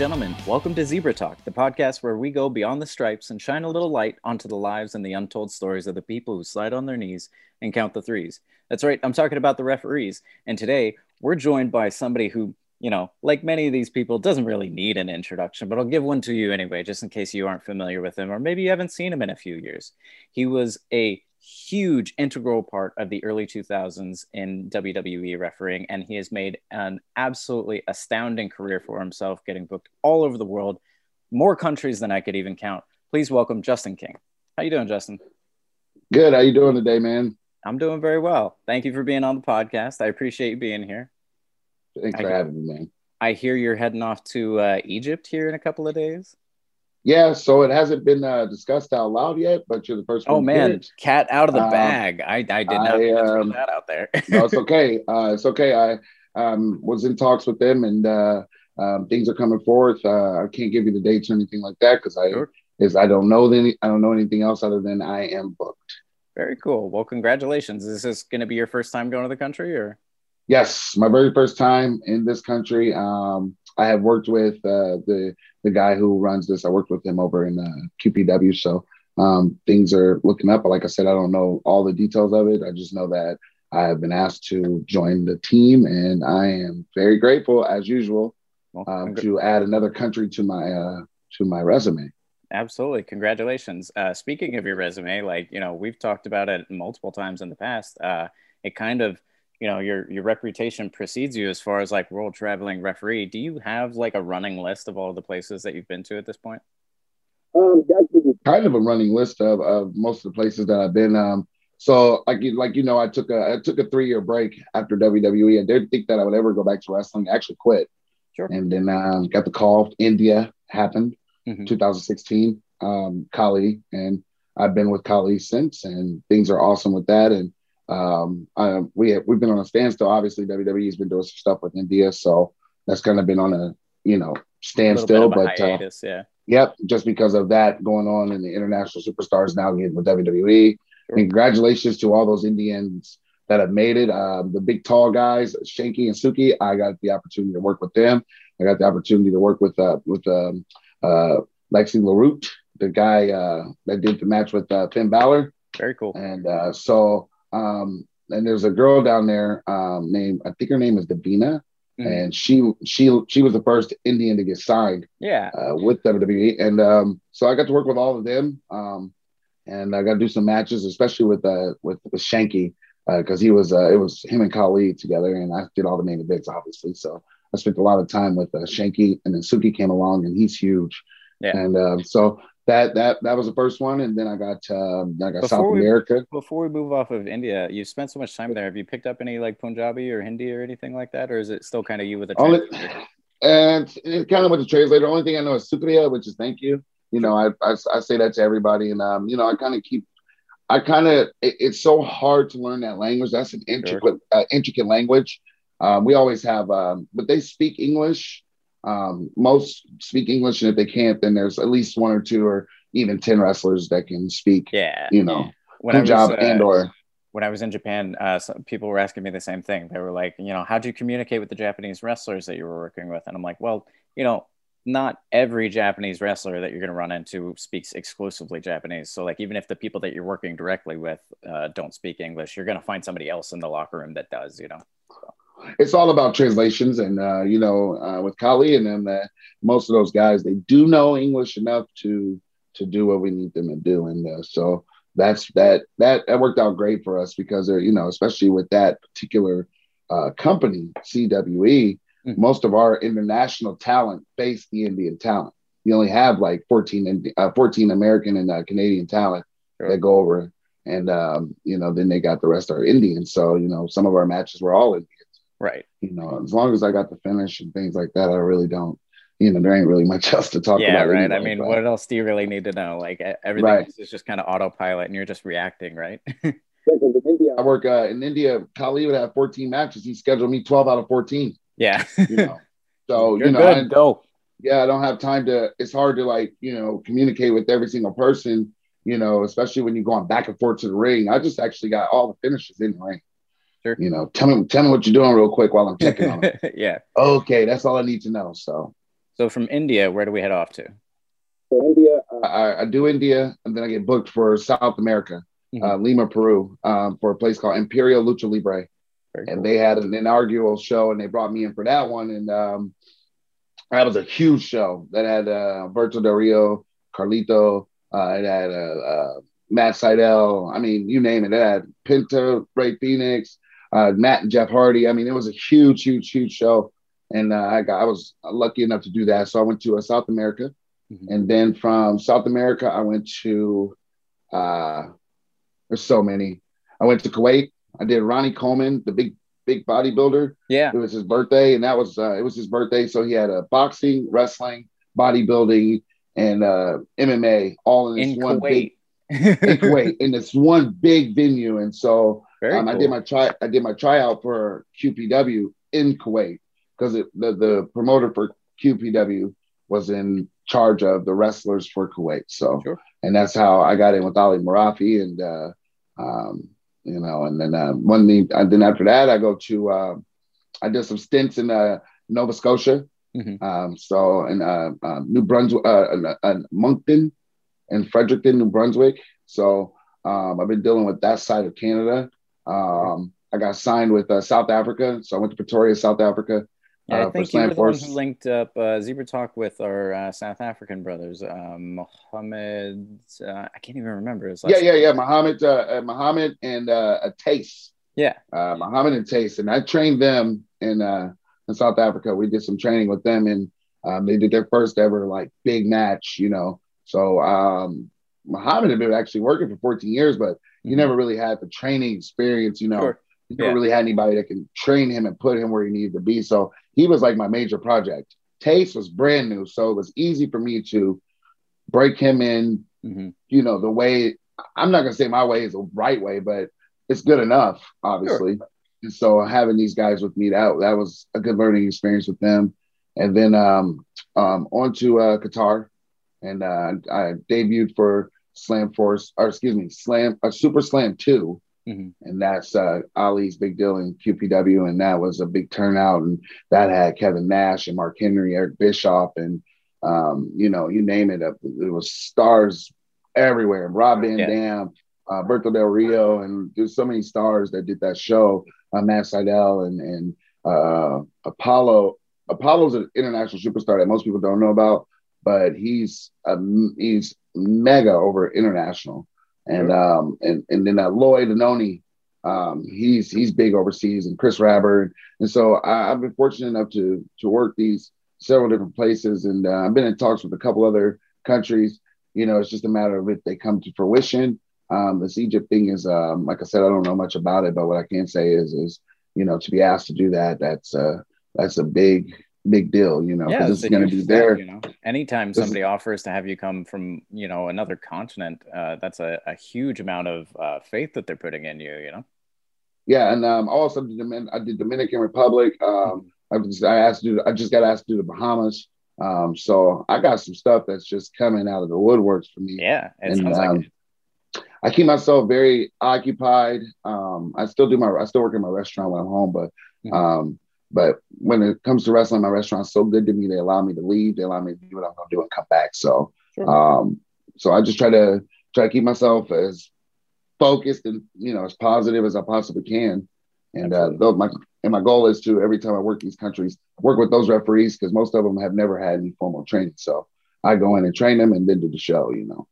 Gentlemen, welcome to Zebra Talk, the podcast where we go beyond the stripes and shine a little light onto the lives and the untold stories of the people who slide on their knees and count the threes. That's right, I'm talking about the referees. And today we're joined by somebody who, you know, like many of these people, doesn't really need an introduction, but I'll give one to you anyway, just in case you aren't familiar with him or maybe you haven't seen him in a few years. He was a huge integral part of the early 2000s in WWE refereeing, and he has made an absolutely astounding career for himself, getting booked all over the world, more countries than I could even count. Please welcome Justin King. How you doing, Justin? Good. How you doing today, man? I'm doing very well. Thank you for being on the podcast. I appreciate you being here. Thanks I for having me, man. I hear you're heading off to uh, Egypt here in a couple of days. Yeah, so it hasn't been uh, discussed out loud yet, but you're the first oh, one. Oh man, cat out of the um, bag. I, I did not I, um, that out there. no, it's okay. Uh, it's okay. I um, was in talks with them, and uh, um, things are coming forth. Uh, I can't give you the dates or anything like that because I sure. is I don't know any I don't know anything else other than I am booked. Very cool. Well, congratulations. Is this going to be your first time going to the country, or? Yes, my very first time in this country. Um, I have worked with uh, the the guy who runs this. I worked with him over in uh, QPW, so um, things are looking up. But like I said, I don't know all the details of it. I just know that I have been asked to join the team, and I am very grateful, as usual, um, to add another country to my uh, to my resume. Absolutely, congratulations. Uh, speaking of your resume, like you know, we've talked about it multiple times in the past. Uh, it kind of you know your your reputation precedes you as far as like world traveling referee. Do you have like a running list of all the places that you've been to at this point? Um kind of a running list of, of most of the places that i've been um so like you like you know i took a i took a three year break after wwe i didn't think that i would ever go back to wrestling. I actually quit. Sure. And then um got the call. India happened mm-hmm. 2016 um Khali. And i've been with Khali since and things are awesome with that. And um, I, we have, we've been on a standstill. Obviously, WWE's been doing some stuff with India, so that's kind of been on a you know standstill. But uh, hiatus, uh, yeah, yep, just because of that going on, and the international superstars now getting with WWE. Sure. congratulations to all those Indians that have made it. Um, the big tall guys, Shanky and Suki. I got the opportunity to work with them. I got the opportunity to work with uh, with um, uh, Lexi LaRoute, the guy uh, that did the match with uh, Finn Balor. Very cool. And uh, so um, and there's a girl down there um, named I think her name is Davina, mm-hmm. and she she she was the first Indian to get signed. Yeah, uh, with WWE, and um, so I got to work with all of them, um, and I got to do some matches, especially with uh with, with Shanky because uh, he was uh, it was him and Khali together, and I did all the main events obviously. So I spent a lot of time with uh, Shanky, and then Suki came along, and he's huge. Yeah. And um, so that that that was the first one, and then I got um, I got before South we, America. Before we move off of India, you spent so much time there. Have you picked up any like Punjabi or Hindi or anything like that, or is it still kind of you with the only? And it kind of with the translator. Only thing I know is Sukriya, which is thank you. You know, I, I, I say that to everybody, and um, you know, I kind of keep. I kind of it, it's so hard to learn that language. That's an intricate sure. uh, intricate language. Um, we always have, um, but they speak English um, most speak English, and if they can't, then there's at least one or two or even ten wrestlers that can speak. Yeah, you know, when Punjab was, uh, and or. When I was in Japan, uh, some people were asking me the same thing. They were like, you know, how do you communicate with the Japanese wrestlers that you were working with? And I'm like, well, you know, not every Japanese wrestler that you're going to run into speaks exclusively Japanese. So, like, even if the people that you're working directly with uh, don't speak English, you're going to find somebody else in the locker room that does, you know. So it's all about translations and uh, you know uh, with Khali and them that most of those guys they do know english enough to to do what we need them to do and uh, so that's that that that worked out great for us because they're you know especially with that particular uh, company cwe mm-hmm. most of our international talent face the indian talent you only have like 14 uh, 14 american and uh, canadian talent sure. that go over and um, you know then they got the rest are indian so you know some of our matches were all indian Right. You know, as long as I got the finish and things like that, I really don't. You know, there ain't really much else to talk yeah, about. Yeah, right. Anyway, I mean, but... what else do you really need to know? Like everything right. is just kind of autopilot, and you're just reacting, right? in India, I work uh, in India. Khali would have 14 matches. He scheduled me 12 out of 14. Yeah. you know, so you're you know. I. Yeah, I don't have time to. It's hard to like you know communicate with every single person. You know, especially when you're going back and forth to the ring. I just actually got all the finishes in the ring. Sure. You know, tell me tell me what you're doing real quick while I'm checking on it. yeah. Okay, that's all I need to know. So So from India, where do we head off to? So India, uh, I, I, do India, and then I get booked for South America, mm-hmm. uh, Lima, Peru, um, for a place called Imperial Lucha Libre, Very and cool. they had an inaugural show, and they brought me in for that one, and um, that was a huge show that had uh, Berto Del Rio, Carlito, uh, it had uh, uh, Matt Sydal. I mean, you name it. It had Penta, Rey Fenix, uh, Matt and Jeff Hardy. I mean, it was a huge, huge, huge show, and uh, I got I was lucky enough to do that. So I went to uh, South America, mm-hmm. and then from South America I went to uh, there's so many. I went to Kuwait. I did Ronnie Coleman, the big big bodybuilder. Yeah, it was his birthday, and that was uh, it was his birthday. So he had a boxing, wrestling, bodybuilding, and uh, MMA all in this in one Kuwait. big in Kuwait in this one big venue. And so um, cool. I did my try I did my tryout for QPW in Kuwait because the, the promoter for QPW was in charge of the wrestlers for Kuwait. So sure. and that's how I got in with Ali Marafi and uh, um, you know, and then uh, one thing, and then after that I go to uh, I did some stints in uh, Nova Scotia. Mm-hmm. Um, so in uh, uh, New Brunswick, uh, uh, Moncton and Fredericton, New Brunswick. So um, I've been dealing with that side of Canada. Um, I got signed with uh, South Africa, so I went to Pretoria, South Africa. Yeah, I uh, think you were the one who linked up uh, Zebra Talk with our uh, South African brothers, um, Mohammed. Uh, I can't even remember his last. Yeah, yeah, yeah. Mohammed, uh, Mohammed, and uh, Taste. Yeah, Mohammed and Taste, and I trained them in in South Africa. We did some training with them, and um, they did their first ever like big match. You know, so um, Muhammad had been actually working for 14 years, but he mm-hmm. never really had the training experience, you know. Sure. He never yeah. really had anybody that can train him and put him where he needed to be. So he was like my major project. Taste was brand new. So it was easy for me to break him in, mm-hmm. you know, the way I'm not gonna say my way is the right way, but it's good enough, obviously. Sure. And so having these guys with me, that that was a good learning experience with them. And then um, um, on to uh, Qatar and uh, I debuted for Slam Force, or excuse me, Slam, uh, Super Slam 2. Mm-hmm. And that's uh, Ali's big deal in QPW. And that was a big turnout. And that had Kevin Nash and Mark Henry, Eric Bischoff, and, um, you know, you name it. It was stars everywhere. Rob Van yeah. Dam, uh, Berto Del Rio, and there's so many stars that did that show. Uh, Matt Sydal and, and uh, Apollo. Apollo's an international superstar that most people don't know about but he's a, he's mega over international, and um and and then uh, Lloyd Anoa'i, um he's he's big overseas, and Chris Rabber, and so I, have been fortunate enough to to work these several different places, and uh, I've been in talks with a couple other countries. You know, it's just a matter of if they come to fruition. Um, this Egypt thing is, um, like I said, I don't know much about it, but what I can say is, is you know, to be asked to do that, that's uh, that's a big big deal, you know, because yeah, it's, going to be there. You know, anytime somebody offers to have you come from, you know, another continent, uh, that's a, a huge amount of uh, faith that they're putting in you, you know? Yeah. And um, also I did Dominican Republic. Um, I, was, I asked to do, I just got asked to do the Bahamas. Um, so I got some stuff that's just coming out of the woodworks for me. Yeah. It and, sounds like um, it. I keep myself very occupied. Um, I still do my, I still work in my restaurant when I'm home, but, mm-hmm. um, but when it comes to wrestling, my restaurant's so good to me. They allow me to leave. They allow me to do what I'm going to do and come back. So, sure. um, so I just try to try to keep myself as focused and you know as positive as I possibly can. And uh, those, my and my goal is to every time I work these countries, work with those referees because most of them have never had any formal training. So I go in and train them and then do the show. You know.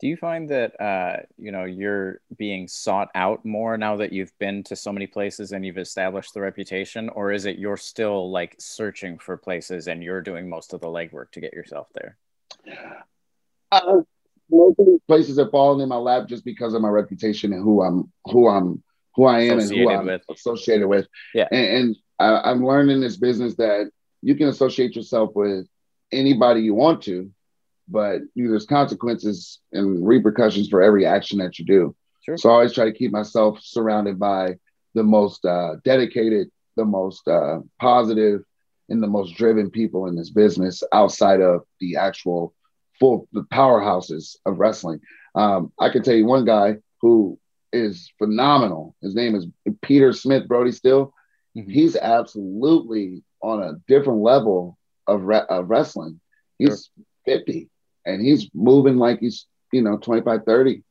Do you find that uh, you know you're being sought out more now that you've been to so many places and you've established the reputation, or is it you're still like searching for places and you're doing most of the legwork to get yourself there? Uh, most of these places have fallen in my lap just because of my reputation and who I'm, who I'm, who I am, and who I'm with. associated with. Yeah, and, and I, I'm learning this business that you can associate yourself with anybody you want to but you know, there's consequences and repercussions for every action that you do. Sure. So I always try to keep myself surrounded by the most uh, dedicated, the most uh, positive, and the most driven people in this business outside of the actual full the powerhouses of wrestling. Um, I can tell you one guy who is phenomenal. His name is Peter Smith Brody Still. Mm-hmm. He's absolutely on a different level of, re- of wrestling. He's sure. 50 and he's moving like he's, you know, 25, 30.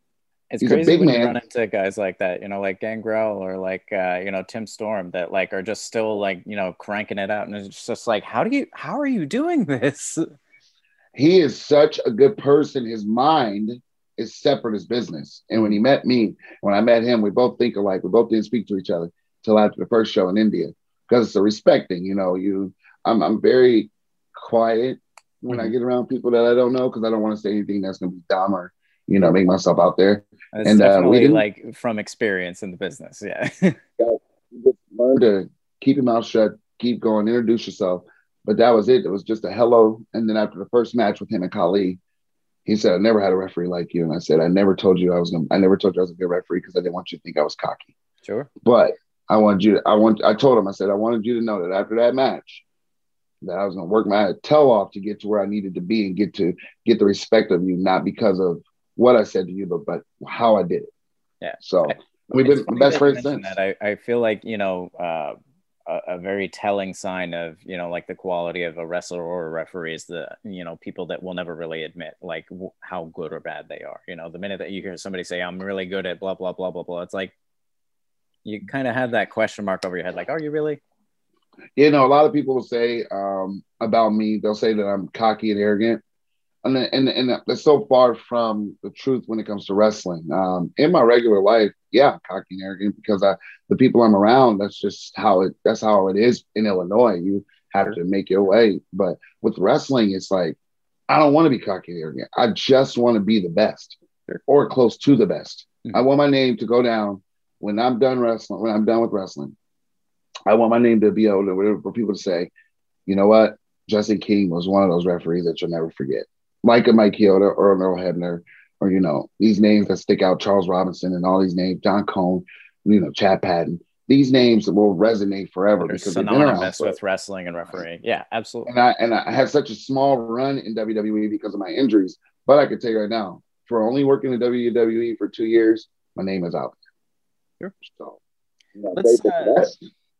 It's he's crazy when man. you run into guys like that, you know, like Gangrel or like, uh, you know, Tim Storm that like are just still like, you know, cranking it out. And it's just like, how do you, how are you doing this? He is such a good person. His mind is separate as business. And when he met me, when I met him, we both think alike. We both didn't speak to each other till after the first show in India because it's a respect thing. You know, you, I'm, I'm very quiet when mm-hmm. I get around people that I don't know because I don't want to say anything that's going to be dumb or you know make myself out there. It's and definitely uh, like from experience in the business. Yeah, just learn to keep your mouth shut, keep going, introduce yourself. But that was it. It was just a hello. And then after the first match with him and Khali, he said, "I never had a referee like you." And I said, "I never told you I was gonna. I never told you I was a good referee because I didn't want you to think I was cocky." Sure. But I wanted you. To, I want. I told him. I said, "I wanted you to know that after that match, that I was going to work my tail off to get to where I needed to be and get to get the respect of you, not because of what I said to you, but but how I did it. Yeah. So I, we've been best friends since. That. I, I feel like you know uh, a, a, very telling sign of you know like the quality of a wrestler or a referee is the you know people that will never really admit like w- how good or bad they are. You know, the minute that you hear somebody say I'm really good at blah blah blah blah blah, it's like you kind of have that question mark over your head, like, are you really? You know, a lot of people will say um, about me, they'll say that I'm cocky and arrogant. And, and, and that's so far from the truth when it comes to wrestling. Um, in my regular life, yeah, I'm cocky and arrogant because I, the people I'm around, that's just how it, that's how it is in Illinois. You have to make your way. But with wrestling, it's like, I don't want to be cocky and arrogant. I just want to be the best or close to the best. Mm-hmm. I want my name to go down when I'm done wrestling, when I'm done with wrestling. I want my name to be able to for people to say, you know what, Justin King was one of those referees that you'll never forget, like a Mike Chioda or an Earl Hebner, or you know these names that stick out, Charles Robinson and all these names, John Cone, you know Chad Patton. These names will resonate forever because They're because synonymous with wrestling and refereeing. Yeah, absolutely. And I and I had such a small run in WWE because of my injuries, but I can tell you right now, for only working in WWE for two years, my name is out there. Sure. So, Let's, uh,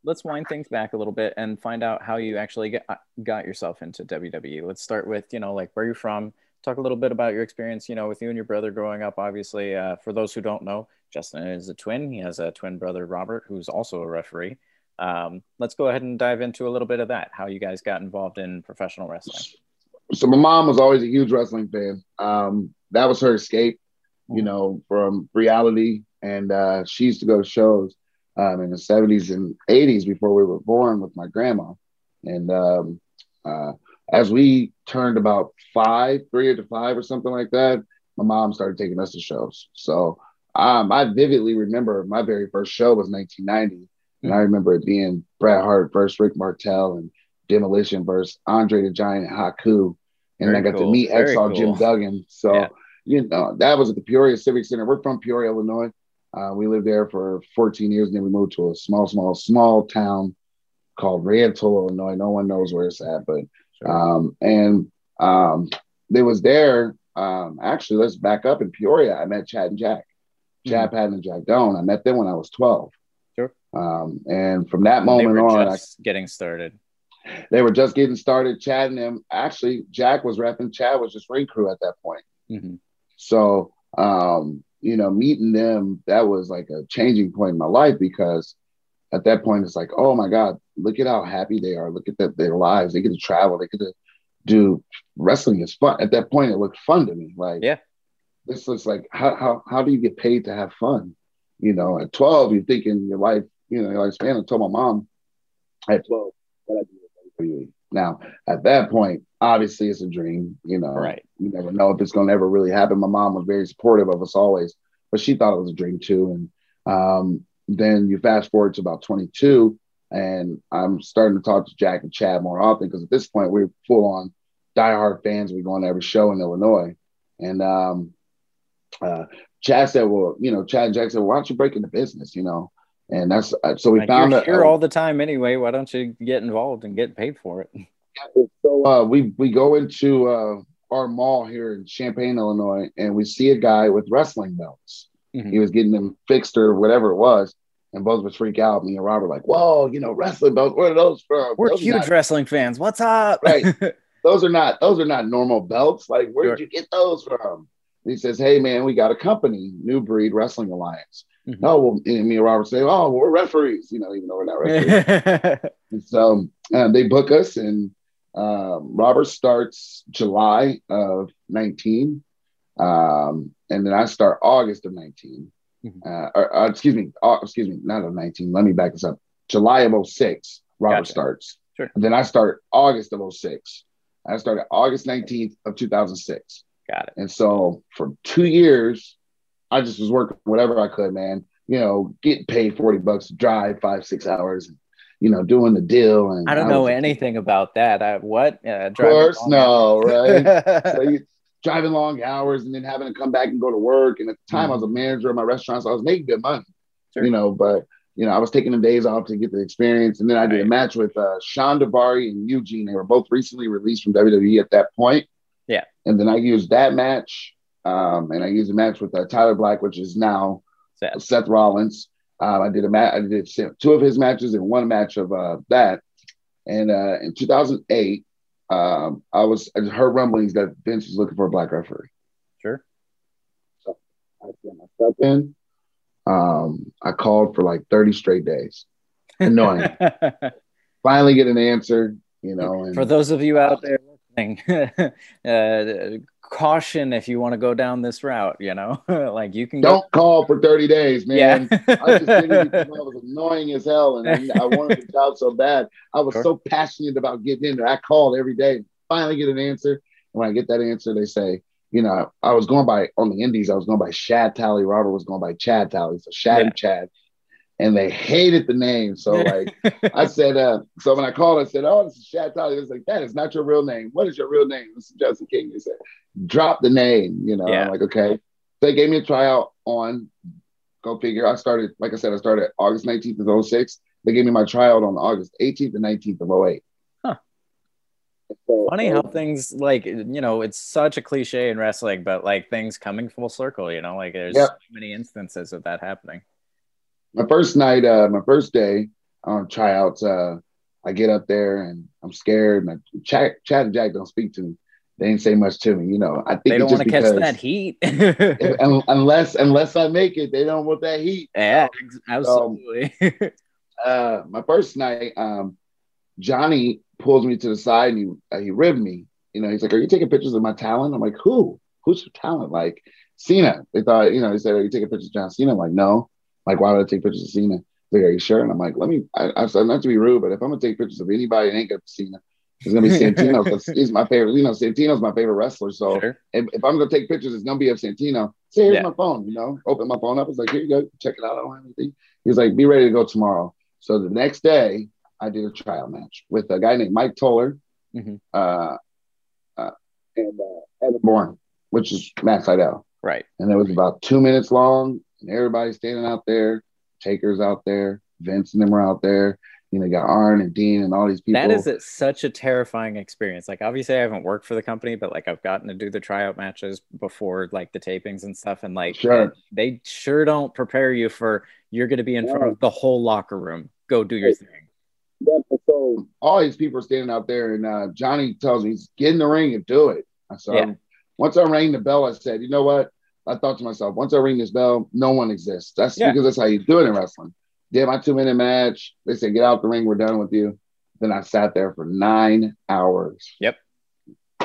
let's wind things back a little bit and find out how you actually get, uh, got yourself into WWE. Let's start with, you know, like where you're from. Talk a little bit about your experience, you know, with you and your brother growing up. Obviously, uh, for those who don't know, Justin is a twin. He has a twin brother, Robert, who's also a referee. Um, let's go ahead and dive into a little bit of that. How you guys got involved in professional wrestling. So my mom was always a huge wrestling fan. Um, that was her escape, you know, from reality, and uh, she used to go to shows um, in the 70s and 80s before we were born with my grandma. And um, uh, as we turned about five, three or to five or something like that, my mom started taking us to shows. So um, I vividly remember my very first show was 1990. And I remember it being Bret Hart versus Rick Martel and Demolition versus Andre the Giant Haku. And very I got cool. to meet Exile cool. Jim Duggan. So, yeah. you know, that was at the Peoria Civic Center. We're from Peoria, Illinois. Uh, we lived there for 14 years, and then we moved to a small, small, small town called Rantoul, Illinois. No one knows where it's at, but um, and um, they was there. Um, actually, let's back up in Peoria. I met Chad and Jack, mm-hmm. Chad Patton and Jack Doan. I met them when I was 12. Sure. Um, and from that moment on, I, getting started. They were just getting started. Chad and them. Actually, Jack was repping. Chad was just ring crew at that point. Mm-hmm. So um, you know, meeting them, that was like a changing point in my life because at that point it's like, oh my God, look at how happy they are. Look at the, their lives. They get to travel. They get to do wrestling is fun. At that point, it looked fun to me. Like, yeah, this looks like how how how do you get paid to have fun? You know, at 12, you're thinking your life, you know, your lifespan. I told my mom at 12, what I do now, at that point, obviously it's a dream, you know. Right. You never know if it's gonna ever really happen. My mom was very supportive of us always, but she thought it was a dream too. And um, then you fast forward to about 22, and I'm starting to talk to Jack and Chad more often because at this point we're full on diehard fans. We go on every show in Illinois. And um, uh, Chad said, Well, you know, Chad and Jack said, Why don't you break into business? You know, and that's uh, so we like found you're here uh, all the time anyway. Why don't you get involved and get paid for it? So uh, we we go into uh, our mall here in Champaign, Illinois, and we see a guy with wrestling belts. Mm-hmm. He was getting them fixed or whatever it was, And both of us freak out. Me and Robert like, whoa, you know, wrestling belts. Where are those from? We're those huge not, wrestling fans. What's up? Right. those are not those are not normal belts. Like, where Sure. did you get those from? And he says, Hey man, we got a company, New Breed Wrestling Alliance. Mhm. Oh, well, me and Robert say, Oh, we're referees, you know, even though we're not referees. And so uh, they book us, and um, Robert starts July of 19, um, and then I start August of 19. Mhm. Uh, or, uh, excuse me, uh, excuse me, not of 19. Let me back this up. July of 06, Robert Gotcha. starts. Sure. And then I start August of 06. I started August 19th of 2006. Got it. And so for two years, I just was working whatever I could, man. You know, getting paid 40 bucks to drive five, six hours, and, you know, doing the deal. And I don't know was- anything about that. I, what? Uh, Of course, no, right? right? so you driving long hours and then having to come back and go to work. And at the time, I was a manager of my restaurant, so I was making good money, Sure. you know. But you know, I was taking the days off to get the experience. And then I did a match with uh, Sean Daivari and Eugene. They were both recently released from WWE at that point. Yeah. And then I used that match, um, and I used a match with uh, Tyler Black, which is now Seth. Seth Rollins. Um, I did a match. I did two of his matches and one match of uh, that. And uh, in 2008, um, I was I heard rumblings that Vince was looking for a black referee. Sure. I sent my in. Um, I called for like 30 straight days. Annoying. Finally get an answer, you know. And For those of you out there listening, uh, caution if you want to go down this route. You know, like you can don't call for 30 days, man. yeah. I just did it I was annoying as hell, and I, I wanted the job so bad. I was Sure. so passionate about getting in there. I called every day. Finally, get an answer. And when I get that answer, they say, you know, I was going by on the Indies. I was going by Shad Tally. Robert was going by Chad Tally. So Shad Yeah. and Chad, and they hated the name. So like, I said, uh, so when I called, I said, oh, this is Shad Tally. It was like, that is not your real name. What is your real name? This is Justin King. They said, drop the name. You know, Yeah. I'm like, okay. They gave me a tryout on. Go figure. I started, like I said, I started August 19th of 06. They gave me my tryout on August 18th and 19th of 08. Huh. So, Funny how things like you know it's such a cliche in wrestling, but like things coming full circle. You know, like there's Yep. so many instances of that happening. My first night, uh, my first day on tryouts, uh, I get up there and I'm scared. My Chad, Chad and Jack don't speak to me. They didn't say much to me. You know, I think They don't want to catch that heat. if- un- unless unless I make it, they don't want that heat. yeah, absolutely. Uh, my first night, um, Johnny pulls me to the side and he uh, he ribbed me. You know, he's like, "Are you taking pictures of my talent?" I'm like, "Who? Who's your talent?" Like Cena. They thought, you know, he said, "Are you taking pictures of John Cena?" I'm like, "No." Like, why would I take pictures of Cena? Like, "Are you sure?" And I'm like, "Let me." I, I said not to be rude, but if I'm gonna take pictures of anybody, it ain't gonna be Cena. It's gonna be Santino because he's my favorite. You know, Santino's my favorite wrestler. So Sure. if, if I'm gonna take pictures, it's gonna be of Santino. Say, here's Yeah. my phone. You know, open my phone up. It's like, here you go, check it out. I don't have anything. He's like, be ready to go tomorrow. So the next day, I did a trial match with a guy named Mike Toller, Mhm. uh, uh, and uh, Evan Bourne, which is Matt Sydal. Right. And it was about two minutes long, and everybody's standing out there. Taker's out there. Vince and them were out there. You know, you got Arn and Dean and all these people. That is a, such a terrifying experience. Like, obviously, I haven't worked for the company, but like, I've gotten to do the tryout matches before, like the tapings and stuff. And like, Sure. they sure don't prepare you for you're going to be in front of the whole locker room. Go do your thing. Yeah, so all these people are standing out there, and uh, Johnny tells me, "Get in the ring and do it." So Yeah. once I rang the bell, I said, "You know what?" I thought to myself, "Once I ring this bell, no one exists." That's Yeah. because that's how you do it in wrestling. Did my two minute match. They said, "Get out the ring. We're done with you." Then I sat there for nine hours. Yep.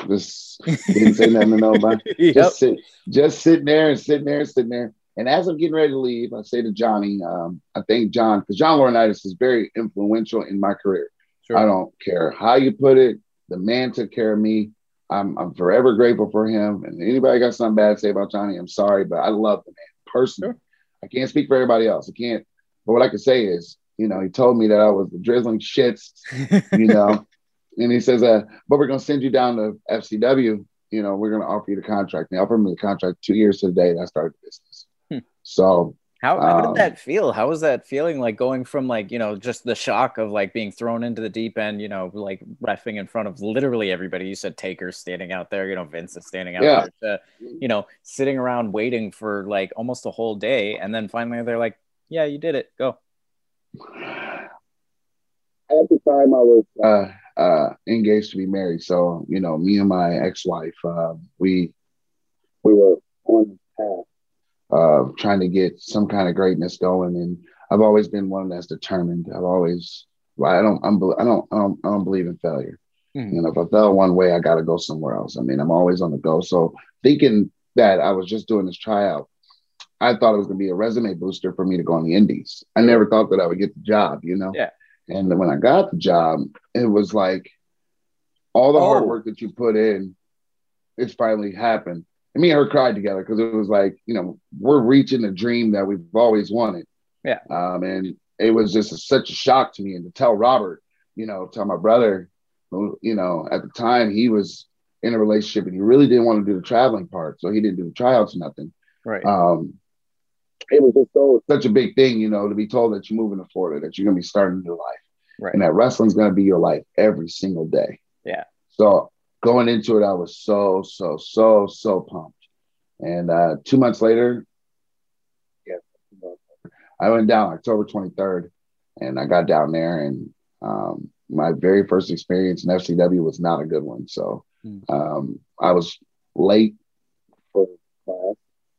Just didn't say nothing to nobody yep. just sit, just sitting there and sitting there and sitting there. And as I'm getting ready to leave, I say to Johnny, um, I thank John because John Laurinaitis is very influential in my career. Sure. I don't care how you put it. The man took care of me. I'm, I'm forever grateful for him. And anybody got something bad to say about Johnny, I'm sorry, but I love the man personally. Sure. I can't speak for everybody else. I can't. But what I can say is, you know, he told me that I was the drizzling shits you know. and he says, uh, but we're gonna send you down to FCW. You know, we're gonna offer you the contract. And they offered me the contract two years to the day that I started the business. Hmm. So How, how Um, did that feel? How was that feeling like going from like, you know, just the shock of like being thrown into the deep end, you know, like refing in front of literally everybody. You said Taker's standing out there, you know, Vince is standing out Yeah. there, to, you know, sitting around waiting for like almost a whole day. And then finally they're like, yeah, you did it. Go. At the time, I was uh, uh, engaged to be married. So, you know, me and my ex-wife, uh, we we were on the path uh, trying to get some kind of greatness going. And I've always been one that's determined. I've always, I don't, I'm, I don't, I don't, I don't believe in failure. Mm-hmm. You know, if I fell one way, I got to go somewhere else. I mean, I'm always on the go. So thinking that I was just doing this tryout, I thought it was going to be a resume booster for me to go on the Indies. I never thought that I would get the job, you know? Yeah. And when I got the job, it was like all the oh. hard work that you put in, it's finally happened. And me and her cried together because it was like, you know, we're reaching the dream that we've always wanted. Yeah. Um, and it was just a, such a shock to me. And to tell Robert, you know, tell my brother, who, you know, at the time he was in a relationship and he really didn't want to do the traveling part. So he didn't do the tryouts or nothing. Right. Um, it was just so such a big thing, you know, to be told that you're moving to Florida, that you're gonna be starting a new life. Right. And that wrestling's gonna be your life every single day. Yeah. So going into it, I was so, so, so, so pumped. And uh, two months later, yeah, I went down October 23rd and I got down there and um, my very first experience in FCW was not a good one. So hmm. um, I was late for class.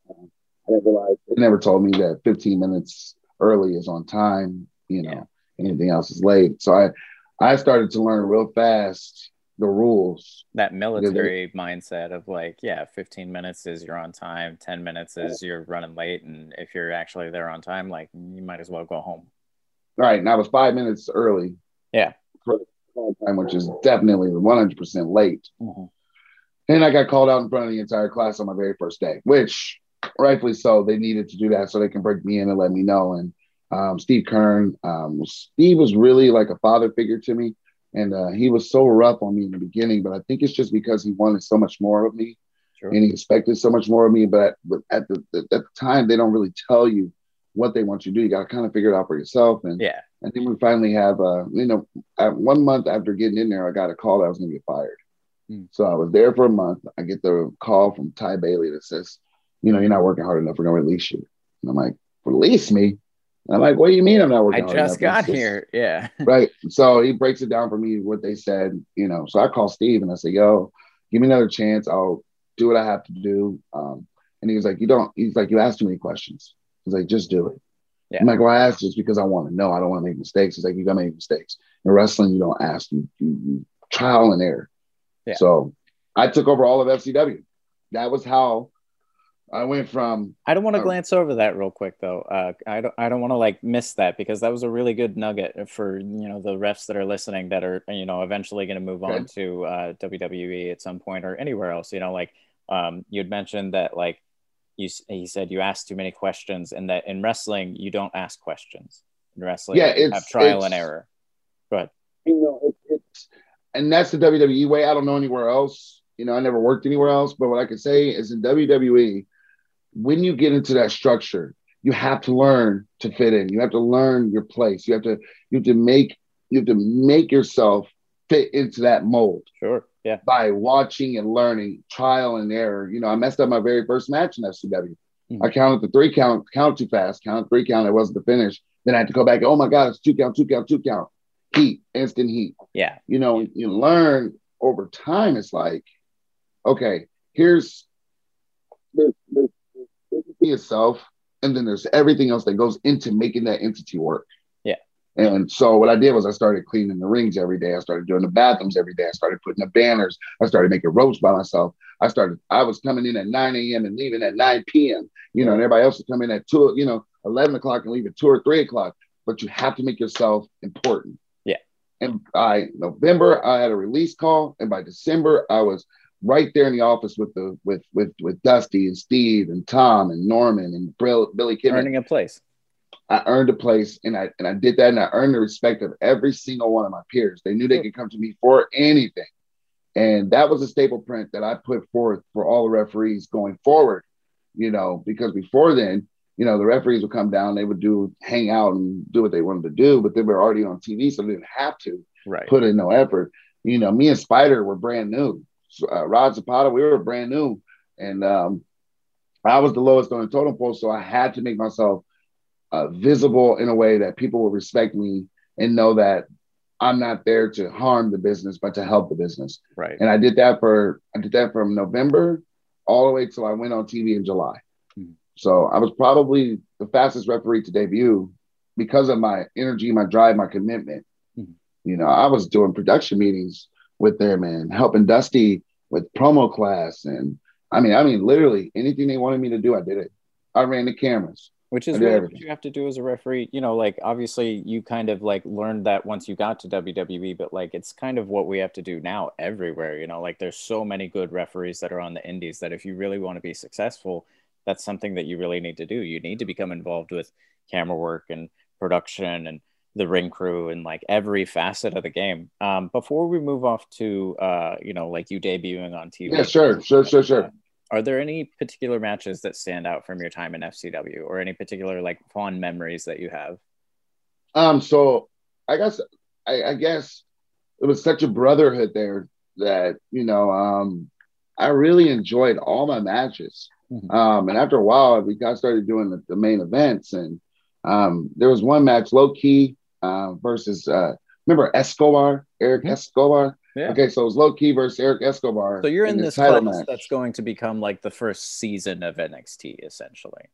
Um, I didn't realize they never told me that 15 minutes early is on time. You know, yeah. anything else is late. So I I started to learn real fast the rules. That military mindset of like, yeah, 15 minutes is you're on time, 10 minutes is you're running late. And if you're actually there on time, like you might as well go home. Right. And I was five minutes early. Yeah. Time, which is definitely 100% late. Mm-hmm. And I got called out in front of the entire class on my very first day, which rightfully so. They needed to do that so they can break me in and let me know. And um, Steve Keirn, um, Steve was really like a father figure to me. And uh, he was so rough on me in the beginning, but I think it's just because he wanted so much more of me sure. and he expected so much more of me. But, but at the, at the time, they don't really tell you what they want you to do. You got to kind of figure it out for yourself. And yeah, and then we finally have, uh, you know, one month after getting in there, I got a call that I was going to get fired. Hmm. So I was there for a month. I get the call from Ty Bailey that says, you know, you're not working hard enough. We're going to release you. And I'm like, release me? I'm like, what do you mean I'm not working? I just got here. Yeah. right. So he breaks it down for me what they said, you know. So I call Steve and I say, yo, give me another chance. I'll do what I have to do. Um, and he was like, you don't, he's like, you asked too many questions. He's like, just do it. Yeah. I'm like, well, I asked just because I want to know. I don't want to make mistakes. He's like, you got to make mistakes. In wrestling, you don't ask, you, you, you trial and error. Yeah. So I took over all of FCW. That was how I went from. I don't want to uh, glance over that real quick though. Uh, I don't. I don't want to like miss that because that was a really good nugget for you know the refs that are listening that are you know eventually going to move okay. on to uh, WWE at some point or anywhere else. You know, like um, you'd mentioned that like you he said you asked too many questions and that in wrestling you don't ask questions. In wrestling, yeah, it's, have trial and error. Go ahead. You know, it, it's and that's the WWE way. I don't know anywhere else. You know, I never worked anywhere else, but what I can say is in WWE when you get into that structure, you have to learn to fit in. You have to learn your place. You have to you have to make you have to make yourself fit into that mold. Sure. Yeah. By watching and learning, trial and error. You know, I messed up my very first match in FCW. Mm-hmm. I counted the three count, count too fast, counted three count. It wasn't the finish. Then I had to go back. Oh my God, it's two count, two count, two count. Heat, instant heat. Yeah. You know, you learn over time. It's like, okay, here's there's, there's entity itself, and then there's everything else that goes into making that entity work. Yeah. And so what I did was I started cleaning the rings every day. I started doing the bathrooms every day. I started putting the banners. I started making ropes by myself. I started, I was coming in at 9 a.m. and leaving at 9 p.m. You know, and everybody else would come in at two, you know, 11 o'clock and leave at two or three o'clock. But you have to make yourself important. Yeah. And by November, I had a release call. And by December, I was right there in the office with the with with with Dusty and Steve and Tom and Norman and Bill, Billy Kidman. Earning a place. I earned a place, and I and I did that, and I earned the respect of every single one of my peers. They knew they could come to me for anything, and that was a staple print that I put forth for all the referees going forward. You know, because before then, you know, the referees would come down, they would do hang out and do what they wanted to do, but they were already on TV, so they didn't have to right. put in no effort. You know, me and Spider were brand new uh, Rod Zapata, we were brand new, and um, I was the lowest on the totem pole, so I had to make myself uh, visible in a way that people will respect me and know that I'm not there to harm the business, but to help the business. Right. And I did that for I did that from November all the way till I went on TV in July. Mm-hmm. So I was probably the fastest referee to debut because of my energy, my drive, my commitment. Mm-hmm. You know, I was doing production meetings with them and helping Dusty with promo class. And I mean, I mean, literally anything they wanted me to do, I did it. I ran the cameras. Which is what you have to do as a referee. You know, like obviously you kind of like learned that once you got to WWE, but like it's kind of what we have to do now everywhere. You know, like there's so many good referees that are on the indies that if you really want to be successful, that's something that you really need to do. You need to become involved with camera work and production and the ring crew and like every facet of the game. Um, before we move off to uh, you know, like you debuting on TV. Yeah, sure, sure, sure, sure. Are there any particular matches that stand out from your time in FCW, or any particular like fond memories that you have? Um, so I guess I, I guess it was such a brotherhood there that you know um, I really enjoyed all my matches. Mm-hmm. Um, and after a while, we got started doing the, the main events, and um, there was one match, Low Ki uh, versus uh, remember Escobar, Eric mm-hmm. Escobar. Yeah. Okay, so it was Low Ki versus Eric Escobar. So you're in, in this class match. that's going to become like the first season of NXT, essentially.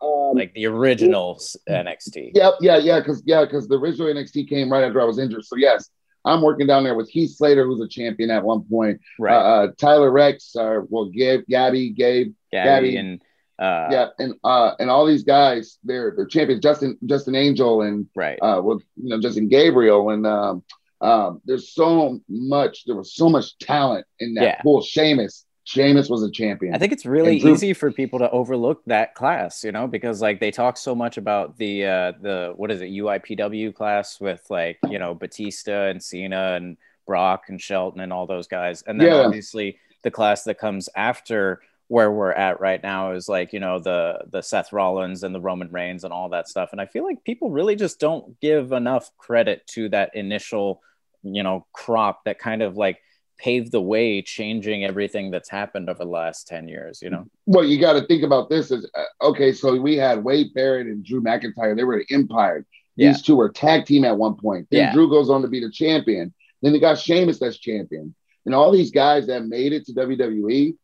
Um, like the original NXT. Yeah, yeah, yeah, because yeah, because the original NXT came right after I was injured. So yes, I'm working down there with Heath Slater, who's a champion at one point. Right. Uh, uh, Tyler Reks, uh, well, Gabe, Gabby, Gabe, Gabby, Gabby and uh, yeah, and uh, and all these guys, they're they're champions. Justin Justin Angel and right, uh, with you know Justin Gabriel and um, um, there's so much. There was so much talent in that yeah. pool. Sheamus, Sheamus was a champion. I think it's really Drew- easy for people to overlook that class, you know, because like they talk so much about the uh the what is it UIPW class with like you know Batista and Cena and Brock and Shelton and all those guys, and then yeah. obviously the class that comes after where we're at right now is like you know the the Seth Rollins and the Roman Reigns and all that stuff and I feel like people really just don't give enough credit to that initial you know crop that kind of like paved the way changing everything that's happened over the last 10 years you know? Well you got to think about this as uh, okay so we had Wade Barrett and Drew McIntyre they were an empire. These yeah. two were tag team at one point. Then yeah. Drew goes on to be the champion. Then they got Sheamus as champion. And all these guys that made it to WWE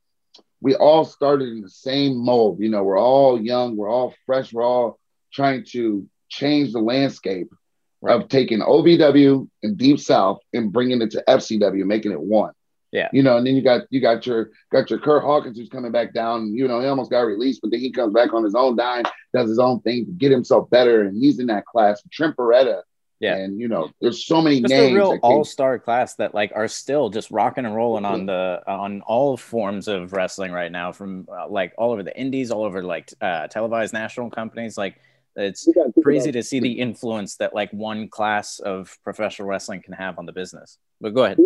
we all started in the same mold. You know, we're all young, we're all fresh, we're all trying to change the landscape right. of taking OVW and Deep South and bringing it to FCW, making it one. Yeah. You know, and then you got you got your got your Kurt Hawkins who's coming back down. You know, he almost got released, but then he comes back on his own dime, does his own thing to get himself better, and he's in that class. Trent Beretta yeah, and you know, there's so many just names. a real all-star class that like are still just rocking and rolling on the on all forms of wrestling right now, from uh, like all over the indies, all over like uh, televised national companies. Like it's crazy to see the influence that like one class of professional wrestling can have on the business. But go ahead.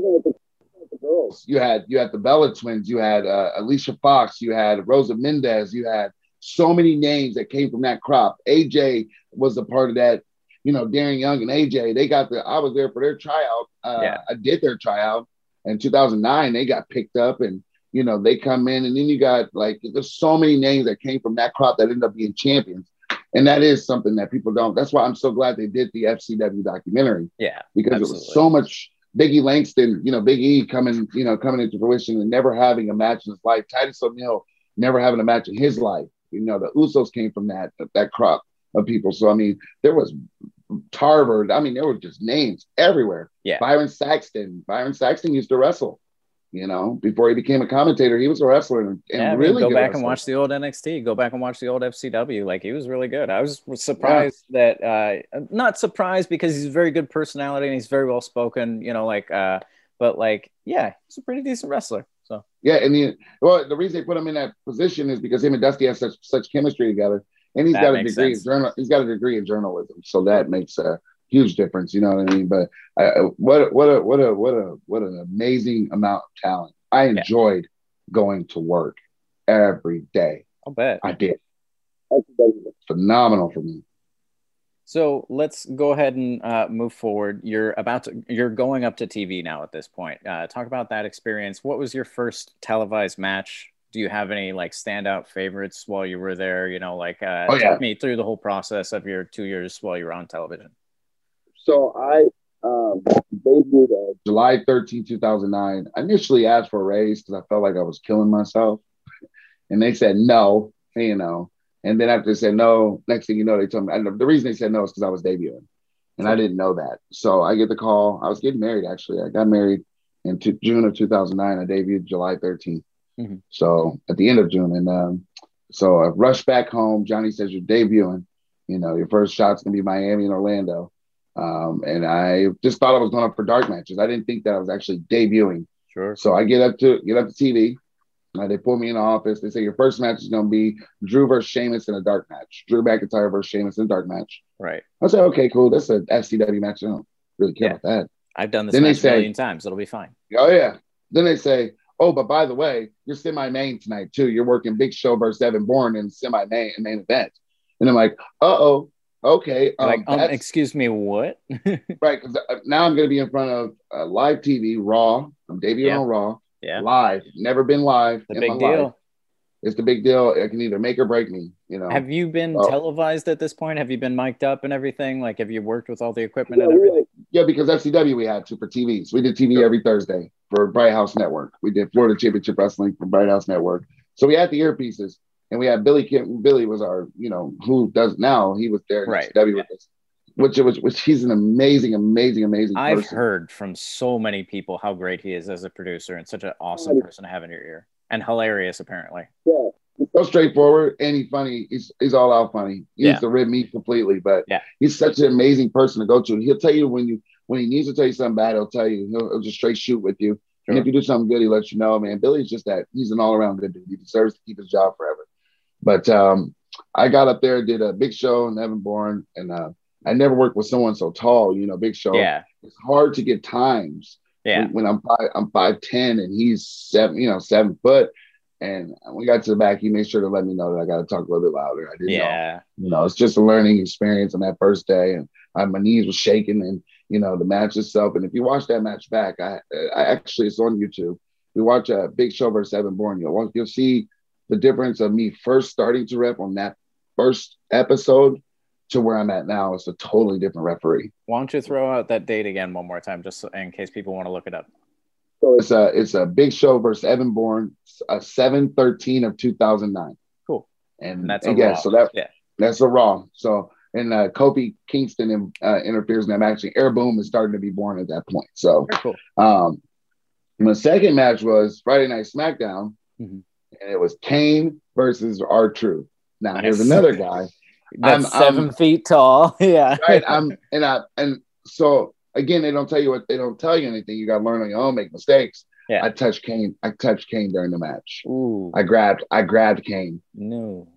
girls, you had you had the Bella twins, you had uh, Alicia Fox, you had Rosa Mendes, you had so many names that came from that crop. AJ was a part of that you know, Darren Young and AJ, they got the, I was there for their tryout. Uh, yeah. I did their tryout in 2009. They got picked up and, you know, they come in and then you got like, there's so many names that came from that crop that ended up being champions. And that is something that people don't. That's why I'm so glad they did the FCW documentary. Yeah. Because absolutely. it was so much Biggie Langston, you know, Big E coming, you know, coming into fruition and never having a match in his life. Titus O'Neil never having a match in his life. You know, the Usos came from that that crop of people. So I mean, there was Tarver. I mean, there were just names everywhere. Yeah. Byron Saxton. Byron Saxton used to wrestle. You know, before he became a commentator, he was a wrestler and, and yeah, really go back wrestler. and watch the old NXT. Go back and watch the old FCW. Like he was really good. I was surprised yeah. that uh not surprised because he's a very good personality and he's very well spoken. You know, like uh, but like yeah, he's a pretty decent wrestler. So yeah, and the well, the reason they put him in that position is because him and Dusty have such such chemistry together and he's that got a degree sense. in journal. He's got a degree in journalism, so that makes a huge difference. You know what I mean? But uh, what what a what a what a what an amazing amount of talent. I enjoyed yeah. going to work every day. I'll bet I did. phenomenal for me. So let's go ahead and uh, move forward. You're about to, you're going up to TV now at this point. Uh, talk about that experience. What was your first televised match? Do you have any like standout favorites while you were there? You know, like uh, Oh, yeah. take me through the whole process of your two years while you were on television. So I um, debuted uh, July 13, 2009. I initially asked for a raise because I felt like I was killing myself. And they said no, you know. And then after they said no, next thing you know, they told me. And the reason they said no is because I was debuting. And I didn't know that. So I get the call. I was getting married, actually. I got married in two, June of 2009. I debuted July 13th. Mhm. So at the end of June. And um, so I rushed back home. Johnny says, You're debuting. You know, your first shot's going to be Miami and Orlando. Um, and I just thought I was going up for dark matches. I didn't think that I was actually debuting. Sure. So I get up to get up to TV. Uh, they pull me in the office. They say your first match is going to be Drew versus Sheamus in a dark match. Drew McIntyre versus Sheamus in a dark match. Right. I said, okay, cool. That's a FCW match. I don't really care Yeah. about that. I've done this Then they match a million times. It'll be fine. Oh yeah. Then they say, oh, but by the way, you're semi-main tonight too. You're working Big Show versus Evan Bourne in semi-main and main event. And I'm like, uh oh, okay. You're like, um, excuse me, what? right. Because now I'm going to be in front of uh, live TV, Raw. I'm debuting Yeah. on Raw, yeah. live. Never been live. The big my life. deal. It's the big deal. It can either make or break me. You know. Have you been Oh. televised at this point? Have you been mic'd up and everything? Like, have you worked with all the equipment Yeah, and everything? Yeah, because FCW we had to for TVs. We did TV Sure. every Thursday for Bright House Network. We did Florida Championship Wrestling for Bright House Network. So we had the earpieces, and we had Billy. Kim, Billy was our, you know, who does now. He was there Right. FCW with us, which it was, which he's an amazing, amazing, amazing. I've person. heard from so many people how great he is as a producer and such an awesome person to have in your ear and hilarious, apparently. Yeah. So straightforward and he's funny. He's he's all out funny. He Yeah. needs to rib me completely, but Yeah. he's such an amazing person to go to. He'll tell you when you when he needs to tell you something bad, he'll tell you. He'll, he'll just straight shoot with you. And if you do something good, he lets you know, man. Billy's just that. He's an all around good dude. He deserves to keep his job forever. But um, I got up there, did a big show and Evan Bourne, and uh, I never worked with someone so tall. You know, big show. Yeah. It's hard to get times Yeah. when, when I'm five, I'm five ten and he's seven, you know, seven foot. And we got to the back, he made sure to let me know that I got to talk a little bit louder. I didn't know. Yeah. You know, it's just a learning experience on that first day, and I, my knees were shaking, and you know, the match itself. And if you watch that match back, I, I actually it's on YouTube. We watch a Big Show versus Evan Bourne. You'll you'll see the difference of me first starting to rep on that first episode to where I'm at now. It's a totally different referee. Why don't you throw out that date again one more time, just in case people want to look it up? So it's a it's a big show versus Evan Bourne, a seven thirteen of two thousand nine. Cool. And, And that's and a yeah, Raw. so that Yeah. that's a raw. So and uh, Kofi Kingston in, uh, interferes in that match. And Air Boom is starting to be born at that point. So cool. um, my second match was Friday Night SmackDown, Mhm. and it was Kane versus R Truth. Now Nice. here's another guy That's I'm- 7 I'm- feet tall. Yeah. right? I'm and I and so again, they don't tell you what they don't tell you anything. You got to learn on your own, make mistakes. Yeah. I touched Kane. I touched Kane during the match. Ooh. I grabbed I grabbed Kane, no.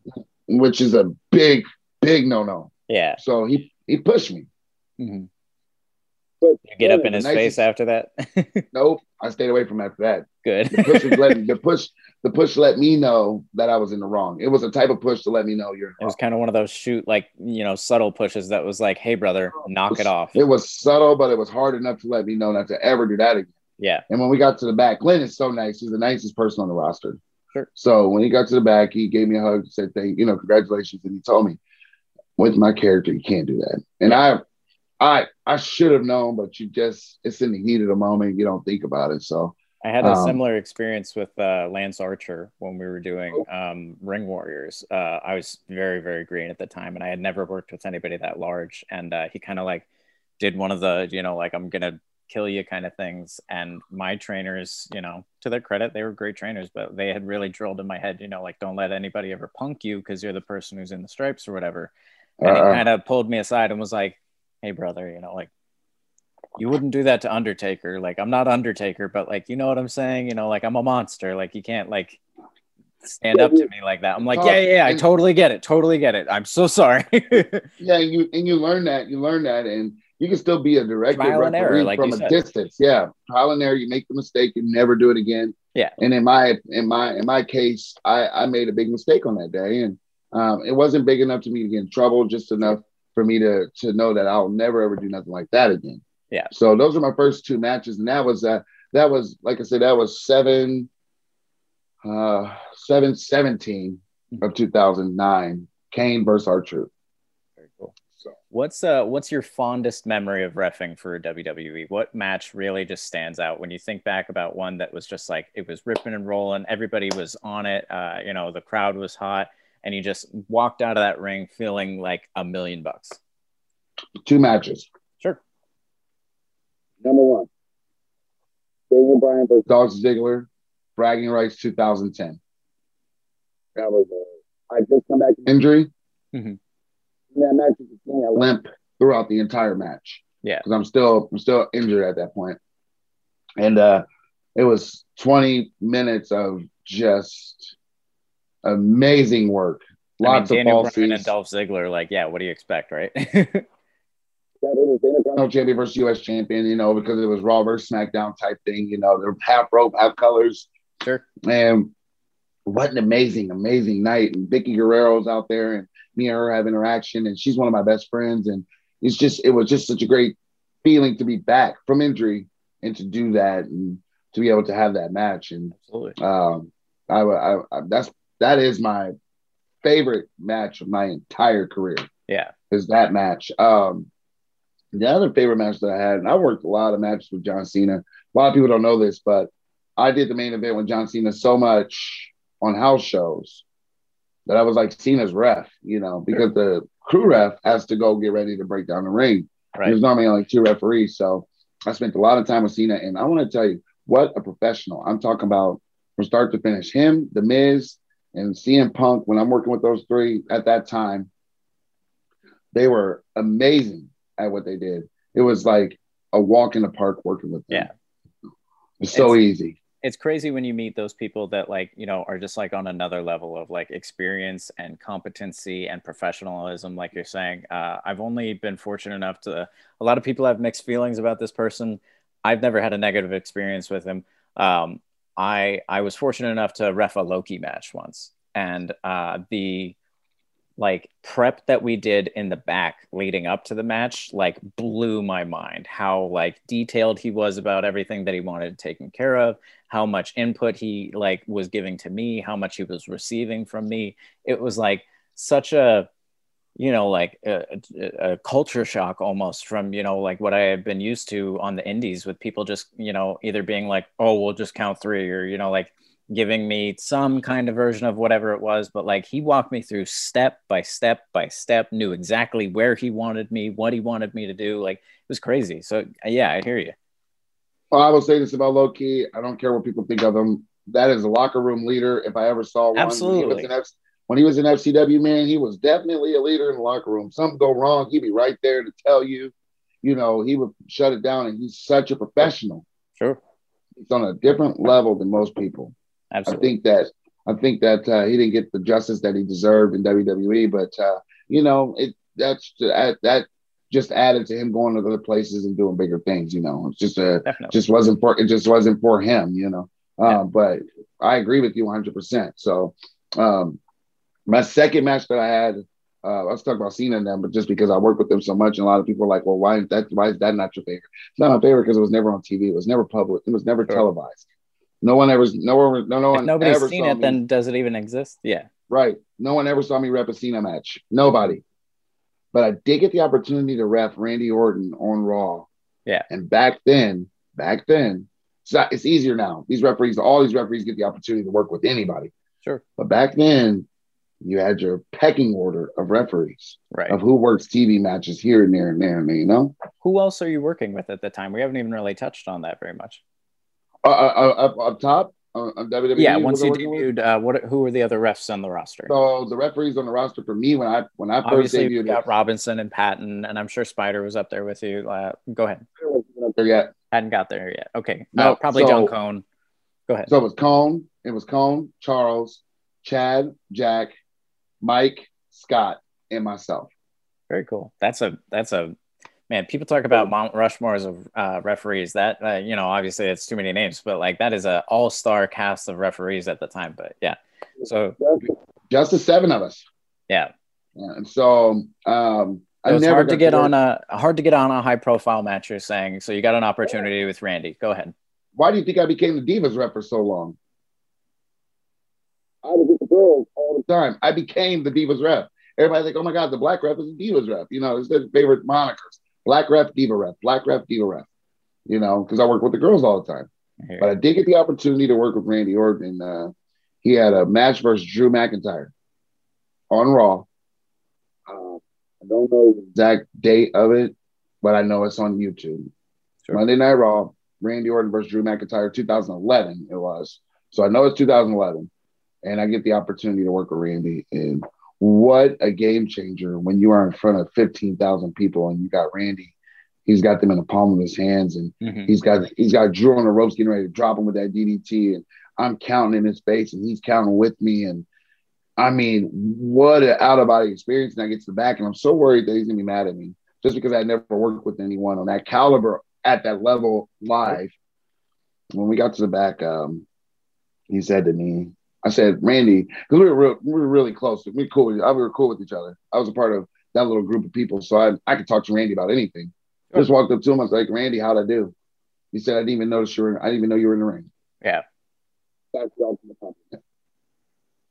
which is a big big no no. Yeah. So he he pushed me. Mhm. But You get up in his nicest- face after that. Nope, I stayed away from after that. Good. The push was letting the push the push let me know that I was in the wrong. It was a type of push to let me know you're It was kind of one of those shoot like you know subtle pushes that was like, "Hey, brother, knock it off." It was subtle, but it was hard enough to let me know not to ever do that again. Yeah, And when we got to the back, Glenn is so nice. He's the nicest person on the roster. Sure. So when he got to the back, he gave me a hug, said, "Thank you know, congratulations," and he told me, "With my character, you can't do that." And I, I, I should have known, but you just—it's in the heat of the moment. You don't think about it. So I had a Um, similar experience with uh, Lance Archer when we were doing um, Ring Warriors. Uh, I was very, very green at the time, and I had never worked with anybody that large. And uh, he kind of like did one of the, you know, like I'm gonna kill you kind of things. And my trainers, you know, to their credit, they were great trainers, but they had really drilled in my head, you know, like don't let anybody ever punk you because you're the person who's in the stripes or whatever. And he uh, kind of pulled me aside and was like, "Hey, brother, you know, like." You wouldn't do that to Undertaker. Like I'm not Undertaker, but like you know what I'm saying. You know, like I'm a monster. Like you can't like stand up to me like that. I'm like, yeah, yeah, yeah I totally get it. Totally get it. I'm so sorry. yeah, and you and you learn that you learn that, and you can still be a director Trial and error, like from a said. distance. Yeah, trial and error. You make the mistake, you never do it again. Yeah. And in my in my in my case, I I made a big mistake on that day, and um, it wasn't big enough to me to get in trouble, just enough for me to to know that I'll never ever do nothing like that again. Yeah. So those are my first two matches, and that was uh, that was like I said, that was seven. uh, 7 17 of 2009, Kane versus R-Truth. Very cool. So, what's uh, what's your fondest memory of refing for WWE? What match really just stands out when you think back about one that was just like it was ripping and rolling, everybody was on it, uh, you know, the crowd was hot, and you just walked out of that ring feeling like a million bucks? Two matches. Sure. Number one, Daniel Bryan versus Dolph Ziggler, bragging rights 2010. That was uh, I just come back from injury. Mm-hmm. That match was a limp throughout the entire match. Yeah, because I'm still I'm still injured at that point. point, and uh, it was 20 minutes of just amazing work. Lots I mean, Daniel of Bryan and Dolph Ziggler, like, yeah, what do you expect, right? that it was Intercontinental Champion versus U.S. Champion, you know, because it was Raw versus SmackDown type thing. You know, they're half rope, half colors. Sure. And what an amazing, amazing night. And Vickie Guerrero's out there, and me and her have interaction, and she's one of my best friends. And it's just, it was just such a great feeling to be back from injury and to do that and to be able to have that match. And Absolutely. um, I, I, I that's that is my favorite match of my entire career. Yeah, is that match. Um, the other favorite match that I had, and I worked a lot of matches with John Cena. A lot of people don't know this, but I did the main event with John Cena so much on house shows that I was like Cena's ref, you know, because the crew ref has to go get ready to break down the ring. Right. There's normally only two referees. So I spent a lot of time with Cena, and I want to tell you what a professional. I'm talking about from start to finish. Him, The Miz, and CM Punk, when I'm working with those three at that time, they were amazing at what they did. It was like a walk in the park working with them. Yeah. It's so it's, easy. It's crazy when you meet those people that like, you know, are just like on another level of like experience and competency and professionalism, like you're saying. Uh, I've only been fortunate enough to, a lot of people have mixed feelings about this person. I've never had a negative experience with him. Um, I I was fortunate enough to ref a Low Ki match once, and uh, the like prep that we did in the back leading up to the match like blew my mind. How like detailed he was about everything that he wanted taken care of how much input he like was giving to me how much he was receiving from me. It was like such a you know like a, a, culture shock almost from you know like what i have been used to on the indies with people just you know either being like oh we'll just count three or you know like giving me some kind of version of whatever it was but like he walked me through step by step by step knew exactly where he wanted me what he wanted me to do like it was crazy. So yeah i hear you. Well i will say this about Low Ki i don't care what people think of him that is a locker room leader. If i ever saw one absolutely when he was in FCW, man, he was definitely a leader in the locker room. Something go wrong, he'd be right there to tell you. You know, he would shut it down, and he's such a professional. Sure, he's on a different level than most people. Absolutely. I think that I think that uh, he didn't get the justice that he deserved in WWE, but uh, you know, it that's that, that just added to him going to other places and doing bigger things. You know, it's just a Definitely. just wasn't for it just wasn't for him. You know, uh, yeah. but I agree with you 100. percent So um, my second match that I had, uh, let's talk about Cena and them, but just because I work with them so much, and a lot of people are like, well, why is that? Why is that not your favorite? It's not my favorite because it was never on TV. It was never public. It was never sure. televised. No one ever, no one, no, no one. If nobody's ever seen it, me. then does it even exist? Yeah. Right. No one ever saw me rep a Cena match. Nobody. But I did get the opportunity to ref Randy Orton on Raw. Yeah. And back then, back then, it's, it's easier now. These referees, all these referees get the opportunity to work with anybody. Sure. But back then, you had your pecking order of referees, right? Of who works TV matches here and there and there, and there, you know. Who else are you working with at the time? We haven't even really touched on that very much. Uh, uh, uh up, up top, uh, WWE. Yeah, once you debuted, uh, what? Who were the other refs on the roster? So the referees on the roster for me when I when I first Obviously, debuted, got Robinson and Patton, and I'm sure Spider was up there with you. Uh, go ahead. Up there yet? Hadn't got there yet. Okay, no, uh, probably so, John Cone. Go ahead. So it was Cone. It was Cone, Charles, Chad, Jack, Mike, Scott, and myself. Very cool. That's a that's a man. People talk about Mount Rushmores of uh, referees. That uh, you know, obviously it's too many names, but like that is a all star cast of referees at the time. But yeah, so just the seven of us. Yeah. yeah and so um, it was hard to get to on a hard to get on a high profile match. You're saying so you got an opportunity with Randy. Go ahead. Why do you think I became the Divas rep for so long? I was with the girls all the time. I became the Divas ref. Everybody's like, oh my God, the black ref is the Divas ref. You know, it's their favorite monikers. Black ref, Diva ref, black ref, Diva ref. You know, because I work with the girls all the time. But I did get the opportunity to work with Randy Orton. Uh, he had a match versus Drew McIntyre on Raw. Uh, I don't know the exact date of it, but I know it's on YouTube. Sure. Monday Night Raw, Randy Orton versus Drew McIntyre, 2011 it was. So I know it's 2011. And I get the opportunity to work with Randy. And what a game changer when you are in front of 15,000 people and you got Randy. He's got them in the palm of his hands and mm-hmm. he's got he's got Drew on the ropes getting ready to drop him with that DDT. And I'm counting in his face and he's counting with me. And I mean, what an out of body experience. And I get to the back and I'm so worried that he's gonna be mad at me just because I never worked with anyone on that caliber at that level live. When we got to the back, um, he said to me, I said, Randy, because we were real, we were really close. We cool. We were cool with each other. I was a part of that little group of people, so I I could talk to Randy about anything. Sure. Just walked up to him. I was like, Randy, how'd I do? He said, I didn't even notice you were. I didn't even know you were in the ring. Yeah. That's the ultimate compliment.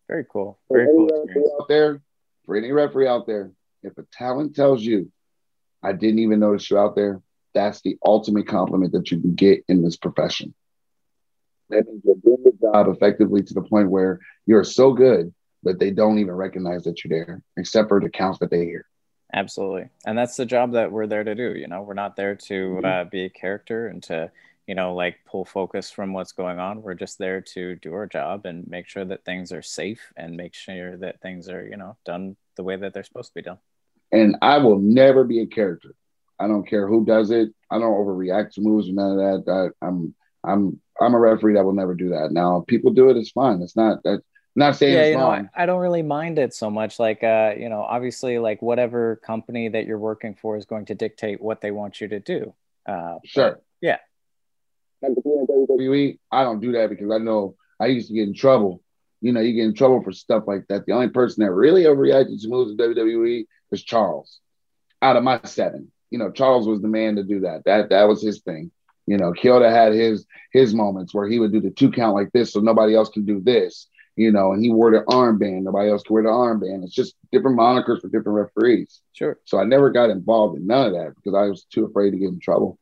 Very cool. Very cool. Out there, for any referee out there, if a talent tells you, I didn't even notice you out there, that's the ultimate compliment that you can get in this profession. That means you're doing the job effectively to the point where you're so good that they don't even recognize that you're there, except for the counts that they hear. Absolutely. And that's the job that we're there to do. You know, we're not there to mm-hmm. uh, be a character and to, you know, like pull focus from what's going on. We're just there to do our job and make sure that things are safe and make sure that things are, you know, done the way that they're supposed to be done. And I will never be a character. I don't care who does it. I don't overreact to moves or none of that. I, I'm I'm I'm a referee that will never do that. Now, people do it, it's fine. It's not that. not saying yeah, you know, I, I, don't really mind it so much. Like, uh, you know, obviously, like whatever company that you're working for is going to dictate what they want you to do. Uh, sure. yeah. WWE, I don't do that because I know I used to get in trouble. You know, you get in trouble for stuff like that. The only person that really overreacted to moves in WWE is Charles. Out of my seven, you know, Charles was the man to do that. That that was his thing. You know, Chioda had his his moments where he would do the two count like this, so nobody else can do this. You know, and he wore the armband. Nobody else could wear the armband. It's just different monikers for different referees. Sure. So I never got involved in none of that because I was too afraid to get in trouble.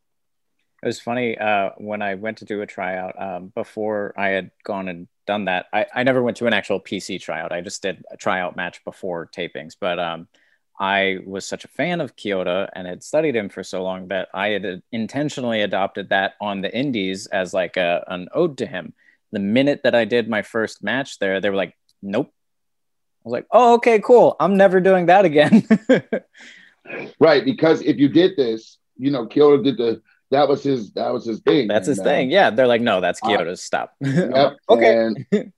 It was funny uh, when I went to do a tryout um, before I had gone and done that. I, I never went to an actual PC tryout. I just did a tryout match before tapings. But um, I was such a fan of Chioda and had studied him for so long that I had intentionally adopted that on the indies as like a, an ode to him. The minute that I did my first match there, they were like, nope. I was like, oh, okay, cool. I'm never doing that again. right. Because if you did this, you know, Chioda did the, that was his, that was his thing. That's his uh, thing. Yeah. They're like, no, that's Chioda's. Uh, Stop. Yep. okay. And,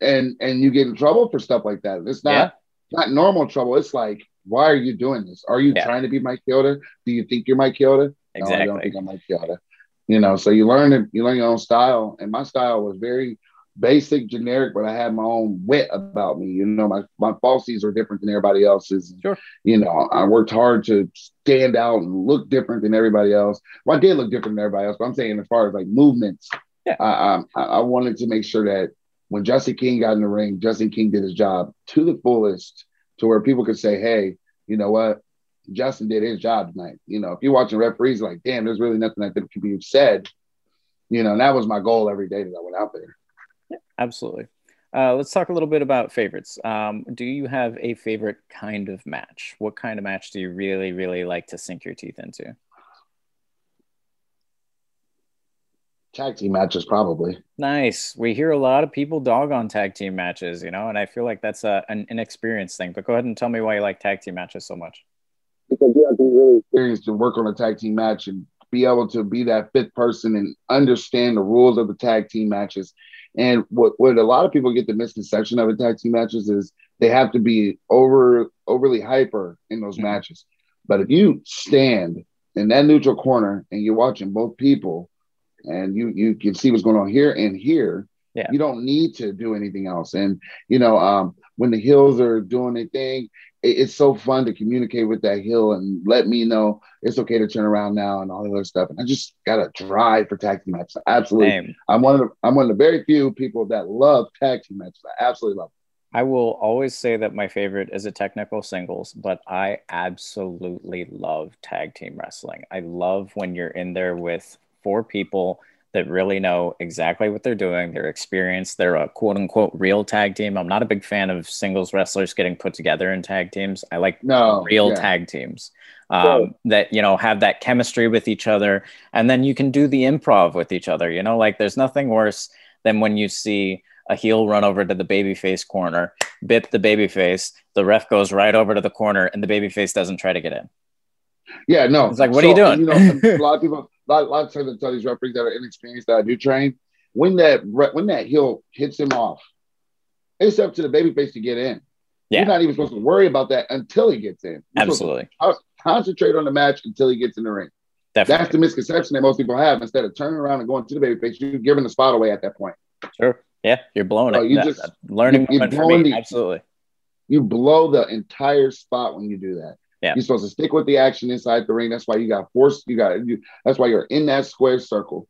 and, and you get in trouble for stuff like that. It's not, yeah. not normal trouble. It's like, why are you doing this? Are you yeah. trying to be Mike Chioda? Do you think you're Mike Chioda? Exactly. No, I don't think I'm Mike Chioda. You know, so you learn you learn your own style. And my style was very basic, generic, but I had my own wit about me. You know, my, my falsies are different than everybody else's. Sure. You know, I worked hard to stand out and look different than everybody else. Well, I did look different than everybody else, but I'm saying as far as like movements, yeah. I, I, I wanted to make sure that when Justin King got in the ring, Justin King did his job to the fullest to where people could say, hey, you know what? Justin did his job tonight. You know, if you're watching referees, like, damn, there's really nothing that can be said. You know, and that was my goal every day that I went out there. Yeah, absolutely. Uh, let's talk a little bit about favorites. Um, do you have a favorite kind of match? What kind of match do you really, really like to sink your teeth into? Tag team matches probably. Nice. We hear a lot of people dog on tag team matches you know and i feel like that's a, an inexperienced thing but go ahead and tell me why you like tag team matches so much. Because you have to be really experienced to work on a tag team match and be able to be that fifth person and understand the rules of the tag team matches. And what, what a lot of people get the misconception of a tag team matches is they have to be over overly hyper in those mm-hmm. matches. But if you stand in that neutral corner and you're watching both people and you you can see what's going on here and here. Yeah. You don't need to do anything else. And you know, um, when the hills are doing their thing, it, it's so fun to communicate with that hill and let me know it's okay to turn around now and all the other stuff. And I just got a drive for tag team matches. Absolutely, Same. I'm one of the I'm one of the very few people that love tag team matches. I absolutely love. I will always say that my favorite is a technical singles, but I absolutely love tag team wrestling. I love when you're in there with four people that really know exactly what they're doing, they're experienced, they're a quote unquote real tag team. I'm not a big fan of singles wrestlers getting put together in tag teams. I like No, real yeah. tag teams um, that you know have that chemistry with each other and then you can do the improv with each other you know like there's nothing worse than when you see a heel run over to the babyface corner bit the babyface the ref goes right over to the corner and the babyface doesn't try to get in Yeah, no. It's like, what are you doing? You know, a lot of people, a lot, a lot of times I tell these referees that are inexperienced that I do train, when that when that heel hits him off, it's up to the babyface to get in. Yeah. You're not even supposed to worry about that until he gets in. You're absolutely concentrate on the match until he gets in the ring. That's the misconception that most people have. Instead of turning around and going to the babyface, you're giving the spot away at that point. sure yeah you're blowing No, it you That- just- that learning you- you're blowing the- absolutely You blow the entire spot when you do that. Yeah. You're supposed to stick with the action inside the ring. That's why you got forced. You got you, that's why you're in that square circle.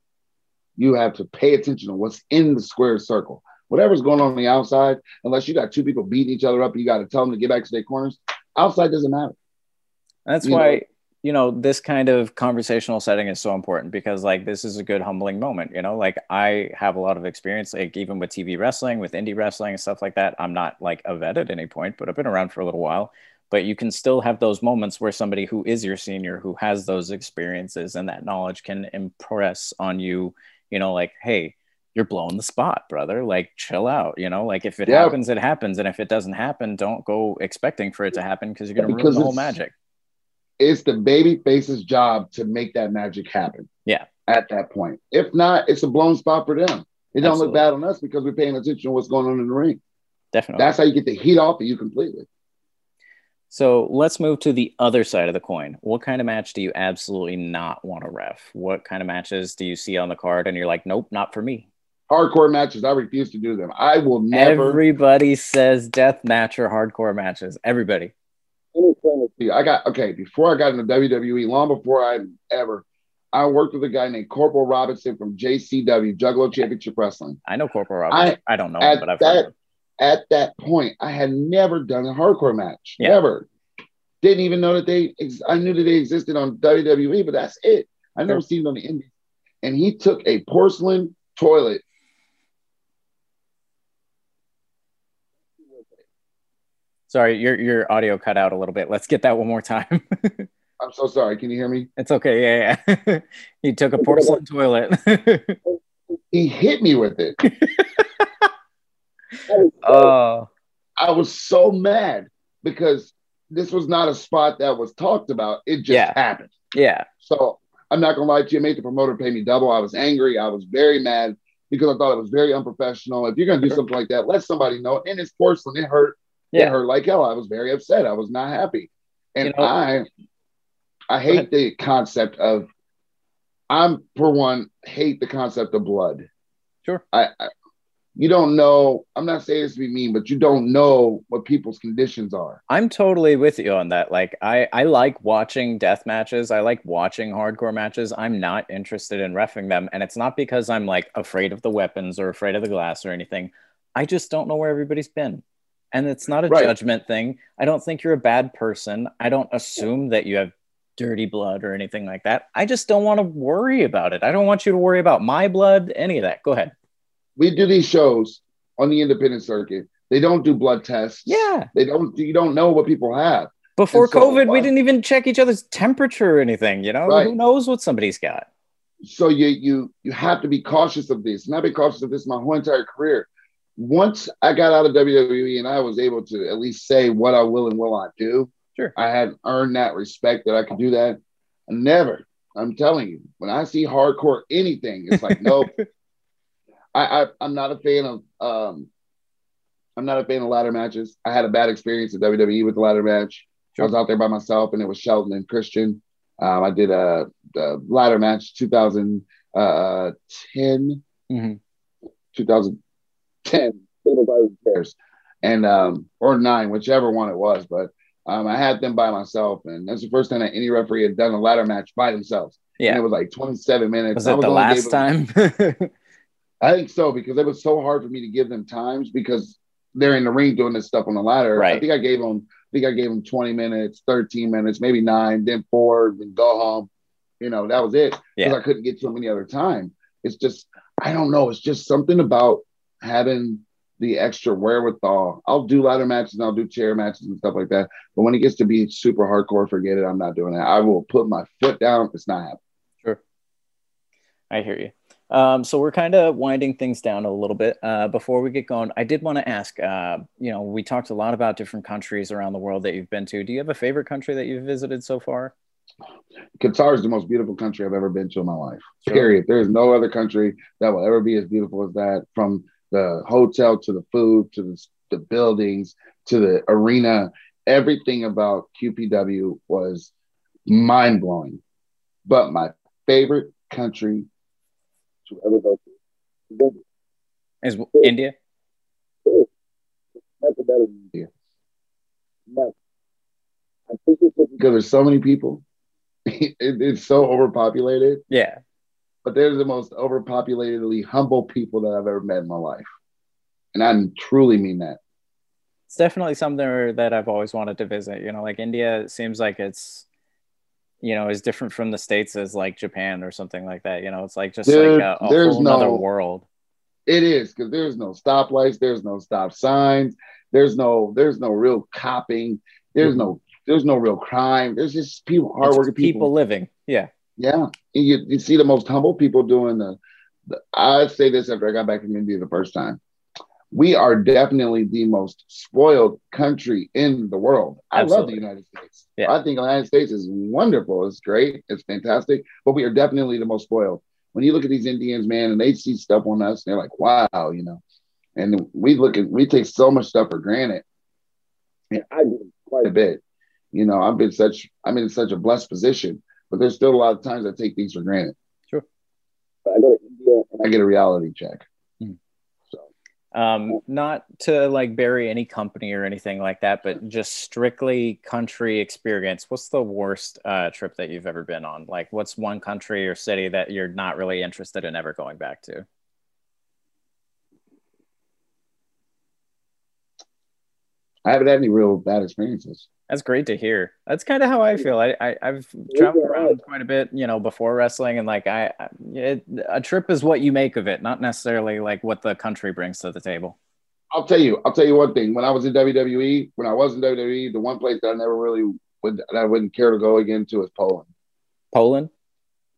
You have to pay attention to what's in the square circle. Whatever's going on on the outside, unless you got two people beating each other up, you got to tell them to get back to their corners. Outside doesn't matter. That's you why know- you know this kind of conversational setting is so important because like this is a good humbling moment. You know, like I have a lot of experience, like even with TV wrestling, with indie wrestling and stuff like that. I'm not like a vet at any point, but I've been around for a little while. But you can still have those moments where somebody who is your senior, who has those experiences and that knowledge, can impress on you. You know, like, hey, you're blowing the spot, brother. Like, chill out. You know, like if it Yeah. happens, it happens, and if it doesn't happen, don't go expecting for it to happen because you're gonna ruin the whole magic. It's the baby face's job to make that magic happen. Yeah. At that point. If not, it's a blown spot for them. It don't look bad on us because we're paying attention to what's going on in the ring. Definitely. That's how you get the heat off of you completely. So let's move to the other side of the coin. What kind of match do you absolutely not want to ref? What kind of matches do you see on the card and you're like, nope, not for me? Hardcore matches, I refuse to do them. I will never. Everybody says death match or hardcore matches. Everybody. Let me explain this to you. I got okay before I got into WWE, long before I ever, I worked with a guy named Corporal Robinson from JCW Juggalo Championship Wrestling. I know Corporal Robinson. I, don't know him, but I've heard of that him. At that point, I had never done a hardcore match. Yeah. Never. Didn't even know that they. Ex- I knew that they existed on WWE, but that's it. I never Sure. seen it on the Indies. And he took a porcelain toilet. Sorry, your your audio cut out a little bit. Let's get that one more time. I'm so sorry. Can you hear me? it's okay. Yeah, yeah. he took a porcelain toilet. He hit me with it. Oh, I was so mad because this was not a spot that was talked about. It just Yeah. happened. yeah. So I'm not gonna lie to you, I made the promoter pay me double. I was angry. I was very mad because I thought it was very unprofessional. If you're gonna do something like that, let somebody know. And it's porcelain. It hurt. It Yeah. hurt like hell. I was very upset. I was not happy. And You know- I I hate the concept of I'm for one hate the concept of blood. Sure. I, I you don't know. I'm not saying this to be mean, but you don't know what people's conditions are. I'm totally with you on that. Like I, I like watching death matches. I like watching hardcore matches. I'm not interested in refing them. And it's not because I'm like afraid of the weapons or afraid of the glass or anything. I just don't know where everybody's been. And it's not a Right. judgment thing. I don't think you're a bad person. I don't assume that you have dirty blood or anything like that. I just don't want to worry about it. I don't want you to worry about my blood, any of that. Go ahead. We do these shows on the independent circuit. They don't do blood tests. Yeah. They don't. You don't know what people have. Before so, COVID, we uh, didn't even check each other's temperature or anything. You know, Right. who knows what somebody's got? so you you you have to be cautious of this. And I've been cautious of this my whole entire career. Once I got out of WWE and I was able to at least say what I will and will not do, Sure. I had earned that respect that I could do that. Never. I'm telling you, when I see hardcore anything, it's like nope. I, I I'm not a fan of um I'm not a fan of ladder matches. I had a bad experience at WWE with the ladder match. I was out there by myself, and it was Shelton and Christian. Um, I did a, a ladder match 2010, Mhm. 2010, nobody cares, and um, or nine, whichever one it was. But um, I had them by myself, and that's the first time that any referee had done a ladder match by themselves. And Yeah. it was like 27 minutes. Was it the last time? I think so because it was so hard for me to give them times because they're in the ring doing this stuff on the ladder. Right. I think I gave them, I think I gave them 20 minutes, 13 minutes, maybe nine, then four, then go home. You know, that was it. Because Yeah. I couldn't get to them any other time. It's just, I don't know. It's just something about having the extra wherewithal. I'll do ladder matches and I'll do chair matches and stuff like that. But when it gets to be super hardcore, forget it. I'm not doing that. I will put my foot down. It's not happening. Sure. I hear you. Um, so we're kind of winding things down a little bit. Uh, before we get going, I did want to ask. Uh, you know, we talked a lot about different countries around the world that you've been to. Do you have a favorite country that you've visited so far? Qatar is the most beautiful country I've ever been to in my life. Sure. Period. There is no other country that will ever be as beautiful as that. From the hotel to the food to the, the buildings to the arena, everything about QPW was mind blowing. But my favorite country to ever go to Is India? nothing better than India. Nothing. I think it's just because there's so many people. it, it's so overpopulated. Yeah. but they're the most overpopulatedly humble people that I've ever met in my life. And I truly mean that. It's definitely something that I've always wanted to visit. You know, like India seems like it's, you know, as different from the states as like Japan or something like that. You know, it's like just There- like a, a there's whole no- world. It is because there's no stoplights, there's no stop signs, there's no there's no real copping, there's mm-hmm. no there's no real crime. There's just people hardworking people people. living. Yeah. Yeah, you, you see the most humble people doing the, the. I say this after I got back from India the first time. We are definitely the most spoiled country in the world. I love the United States. Yeah. I think the United States is wonderful. It's great. It's fantastic. But we are definitely the most spoiled. When you look at these Indians, man, and they see stuff on us, they're like, "Wow," you know. And we look at we take so much stuff for granted. And I do quite a bit. You know, I've been such I'm in such a blessed position but there's still a lot of times I take things for granted. Sure. But I go to India and I get a reality check. Um, not to like bury any company or anything like that, but just strictly country experience. What's the worst uh, trip that you've ever been on? Like, what's one country or city that you're not really interested in ever going back to? I haven't had any real bad experiences. That's great to hear. That's kind of how I feel. I, I I've traveled around quite a bit, you know, before wrestling, and like I, it, a trip is what you make of it, not necessarily like what the country brings to the table. I'll tell you, I'll tell you one thing. When I was in WWE, when I was in WWE, the one place that I never really would that I wouldn't care to go again to is Poland. Poland.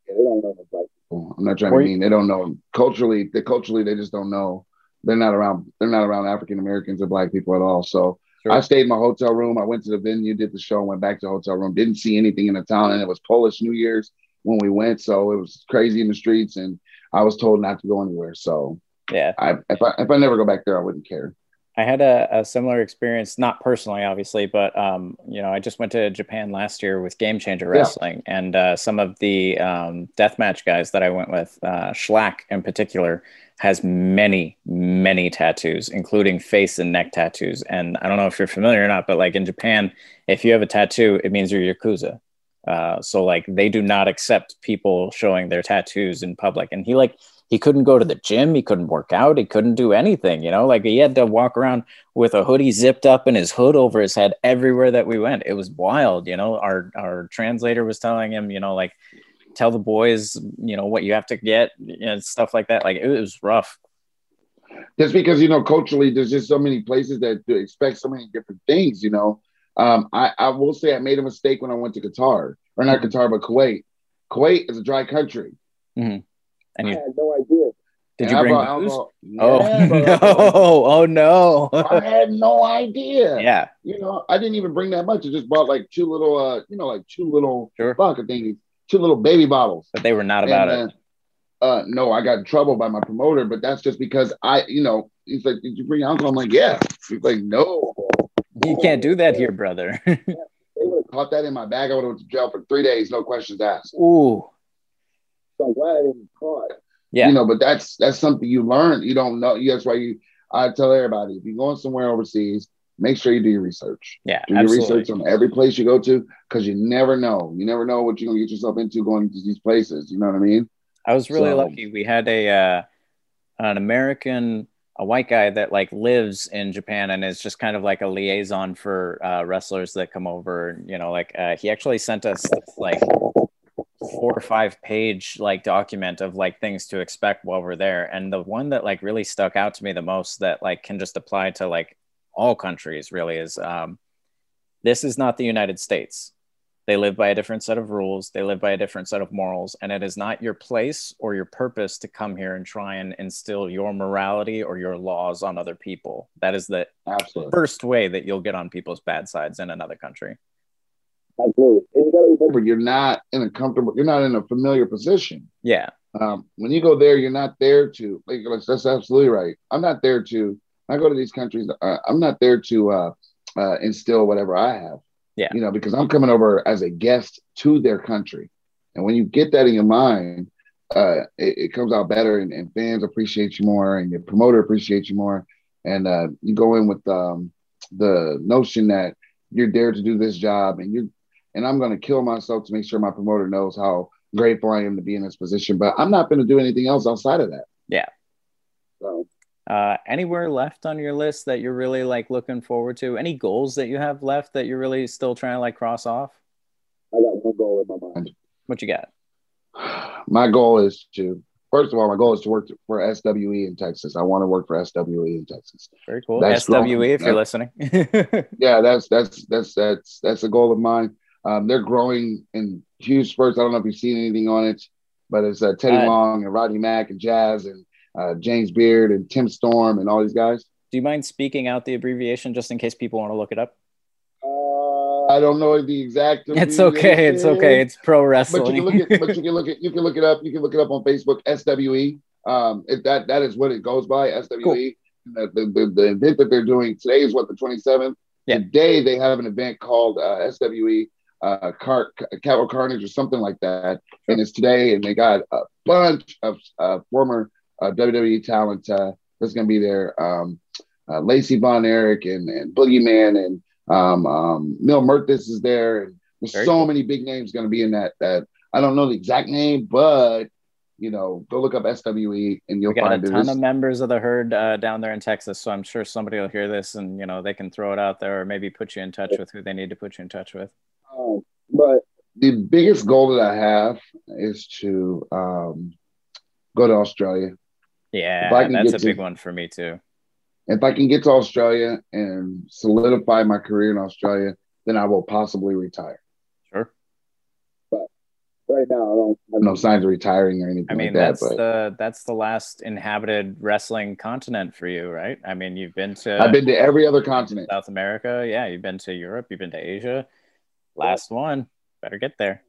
Yeah, they don't know the black people. I'm not trying Were to you- mean they don't know culturally. They culturally they just don't know. They're not around. They're not around African Americans or black people at all. So Sure. I stayed in my hotel room. I went to the venue, did the show, went back to the hotel room. Didn't see anything in the town, and it was Polish New Year's when we went, so it was crazy in the streets. And I was told not to go anywhere. So Yeah. I, if I if I never go back there, I wouldn't care. I had a, a similar experience, not personally, obviously, but um, you know, I just went to Japan last year with Game Changer Yeah. Wrestling, and uh, some of the um, deathmatch guys that I went with, uh, Shlak in particular, has many, many tattoos, including face and neck tattoos. And I don't know if you're familiar or not, but like in Japan, if you have a tattoo, it means you're yakuza. Uh, so like they do not accept people showing their tattoos in public. And he like he couldn't go to the gym, he couldn't work out, he couldn't do anything. You know, like he had to walk around with a hoodie zipped up and his hood over his head everywhere that we went. It was wild. You know, our our translator was telling him, you know, like tell the boys, you know, what you have to get and stuff like that. Like it was rough. Just because you know culturally, there's just so many places that expect so many different things. You know, um, I I will say I made a mistake when I went to Qatar, or not Qatar, but Kuwait. Kuwait is a dry country. And I had no idea. did you bring booze? Oh Yeah, brought no! Oh no! I had no idea. yeah, You know, I didn't even bring that much. I just bought like two little, uh, you know, like two little sure. vodka things, two little baby bottles. But they were not about And, it. uh, uh, no, I got in trouble by my promoter, but that's just because I, you know, he's like, "Did you bring alcohol?" I'm like, "Yeah." He's like, "No." You can't do that here, brother. They would have caught that in my bag. I would have went to jail for three days, no questions asked. Ooh, So glad I didn't caught. yeah, You know, but that's that's something you learn. You don't know. That's why you. I tell everybody if you're going somewhere overseas, make sure you do your research. yeah, Do your absolutely. research on every place you go to because you never know. You never know what you're gonna get yourself into going to these places. You know what I mean? I was really So- lucky. We had a uh, an American a white guy that like lives in Japan and is just kind of like a liaison for uh, wrestlers that come over. You know, like uh, he actually sent us like four or five page like document of like things to expect while we're there. And the one that like really stuck out to me the most that like can just apply to like all countries really is um, this is not the United States. They live by a different set of rules. They live by a different set of morals. And it is not your place or your purpose to come here and try and instill your morality or your laws on other people. That is the Absolutely. first way that you'll get on people's bad sides in another country. Absolutely. And you gotta remember, you're not in a comfortable, you're not in a familiar position. Yeah. Um, when you go there, you're not there to, like, that's absolutely right. I'm not there to, I go to these countries, uh, I'm not there to uh, uh, instill whatever I have. Yeah. You know, because I'm coming over as a guest to their country. And when you get that in your mind, uh, it, it comes out better and, and, fans appreciate you more and your promoter appreciates you more. And uh, you go in with um, the notion that you're there to do this job and you're, and I'm going to kill myself to make sure my promoter knows how grateful I am to be in this position. But I'm not going to do anything else outside of that. Yeah. So uh, anywhere left on your list that you're really like looking forward to? Any goals that you have left that you're really still trying to like cross off? I got one goal in my mind. What you got? My goal is to first of all, my goal is to work for SWE in Texas. I want to work for SWE in Texas. Very cool. That's SWE, growing. if you're listening. yeah, that's that's that's that's that's a goal of mine. Um, they're growing in huge spurts. I don't know if you've seen anything on it, but it's uh, Teddy uh, Long and Rodney Mack and Jazz and uh, James Beard and Tim Storm and all these guys. Do you mind speaking out the abbreviation just in case people want to look it up? Uh, I don't know the exact. It's okay. It's okay. It's pro wrestling. But you can look at. but you can look at. You can look it up. You can look it up on Facebook. SWE. Um, it, that that is what it goes by. SWE. Cool. The, the, the, event that they're doing today is what the 27th. Yeah. Today they have an event called uh, SWE uh, Car- Cattle Carnage or something like that, and it's today. And they got a bunch of uh, former uh, WWE talent uh, that's going to be there. Um, uh, Lacey Von Erich and, and Boogeyman and um, um, Mil Muertes is there. And there's Very so cool. many big names going to be in that. That I don't know the exact name, but you know, go look up SWE and you'll we got find a ton of members of the herd uh, down there in Texas. So I'm sure somebody will hear this and you know they can throw it out there or maybe put you in touch with who they need to put you in touch with. Um, but the biggest goal that I have is to um, go to Australia. Yeah, that's a to, big one for me too. If I can get to Australia and solidify my career in Australia, then I will possibly retire. Sure. But right now, I don't have no signs of retiring or anything. I mean, like that's that, the that's the last inhabited wrestling continent for you, right? I mean, you've been to I've been to every other continent. South America, yeah. You've been to Europe. You've been to Asia. Last one, better get there.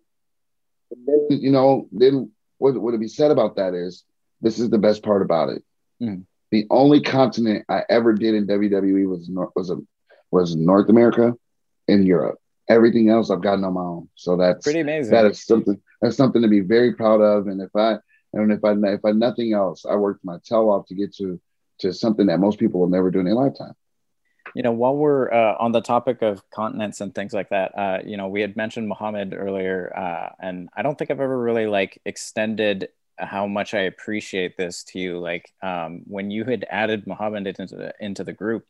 Then, you know, then what would be said about that is this is the best part about it. Mm. The only continent I ever did in WWE was was a, was North America and Europe. Everything else I've gotten on my own. So that's pretty amazing. That is something that's something to be very proud of. And if I and if I if I nothing else, I worked my tail off to get to to something that most people will never do in their lifetime. You know, while we're uh, on the topic of continents and things like that, uh, you know, we had mentioned Muhammad earlier, uh, and I don't think I've ever really like extended how much I appreciate this to you. Like um, when you had added Muhammad into the, into the group,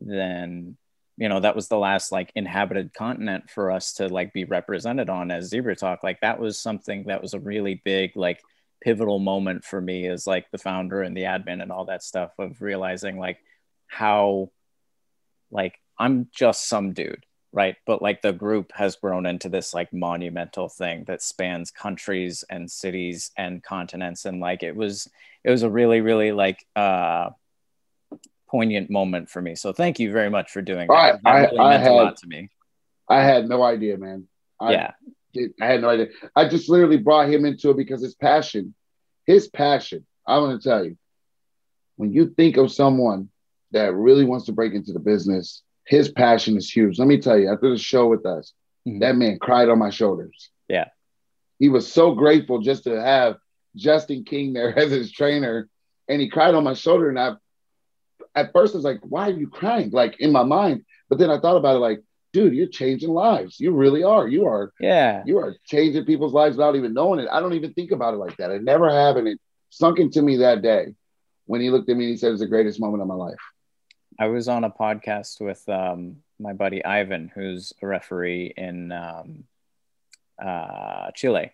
then you know that was the last like inhabited continent for us to like be represented on as Zebra Talk. Like that was something that was a really big like pivotal moment for me as like the founder and the admin and all that stuff of realizing like how like I'm just some dude right but like the group has grown into this like monumental thing that spans countries and cities and continents and like it was it was a really really like uh poignant moment for me so thank you very much for doing that, that really I, I meant had, a lot to me i had no idea man I, yeah I had no idea. I just literally brought him into it because his passion, his passion. I want to tell you, when you think of someone that really wants to break into the business his passion is huge. Let me tell you, after the show with us, mm-hmm. that man cried on my shoulders. Yeah. He was so grateful just to have Justin King there as his trainer. And he cried on my shoulder. And I, at first, I was like, why are you crying? Like in my mind. But then I thought about it like, dude, you're changing lives. You really are. You are. Yeah. You are changing people's lives without even knowing it. I don't even think about it like that. I never have. And it sunk into me that day when he looked at me and he said, "It's the greatest moment of my life." I was on a podcast with um, my buddy Ivan, who's a referee in um, uh, Chile.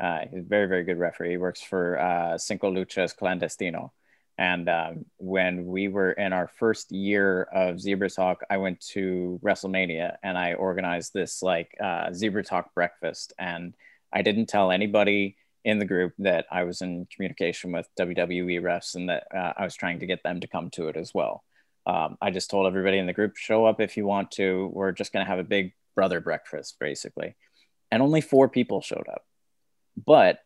Uh, he's a very, very good referee. He works for uh, Cinco Luchas Clandestino. And um, when we were in our first year of Zebra Talk, I went to WrestleMania and I organized this like uh, Zebra Talk breakfast. And I didn't tell anybody in the group that I was in communication with WWE refs and that uh, I was trying to get them to come to it as well. Um, I just told everybody in the group, show up if you want to. We're just going to have a big brother breakfast, basically. And only four people showed up. But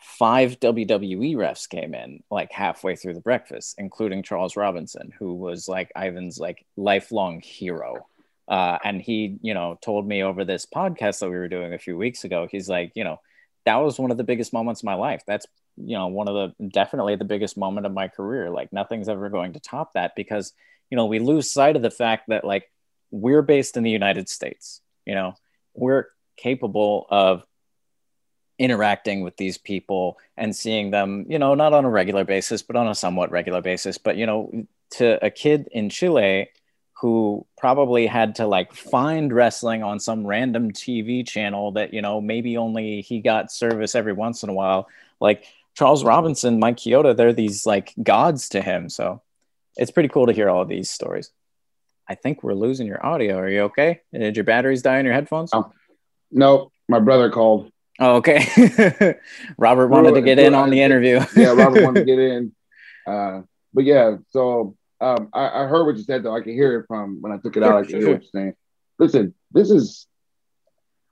five WWE refs came in like halfway through the breakfast, including Charles Robinson, who was like Ivan's like lifelong hero. Uh, and he, you know, told me over this podcast that we were doing a few weeks ago, he's like, you know, that was one of the biggest moments of my life. That's, you know, one of the definitely the biggest moment of my career. Like nothing's ever going to top that because, you know, we lose sight of the fact that like we're based in the United States, you know, we're capable of interacting with these people and seeing them, you know, not on a regular basis, but on a somewhat regular basis. But, you know, to a kid in Chile who probably had to like find wrestling on some random TV channel that, you know, maybe only he got service every once in a while, like Charles Robinson, Mike Chioda, they're these like gods to him. So it's pretty cool to hear all of these stories. I think we're losing your audio. Are you okay? Did your batteries die in your headphones? Oh, no, my brother called. Oh, okay. Robert wanted to get in on the interview. yeah, Robert wanted to get in. Uh, but yeah, so um, I, I, heard what you said though. I can hear it from when I took it out. I can hear what you're saying. Listen, this is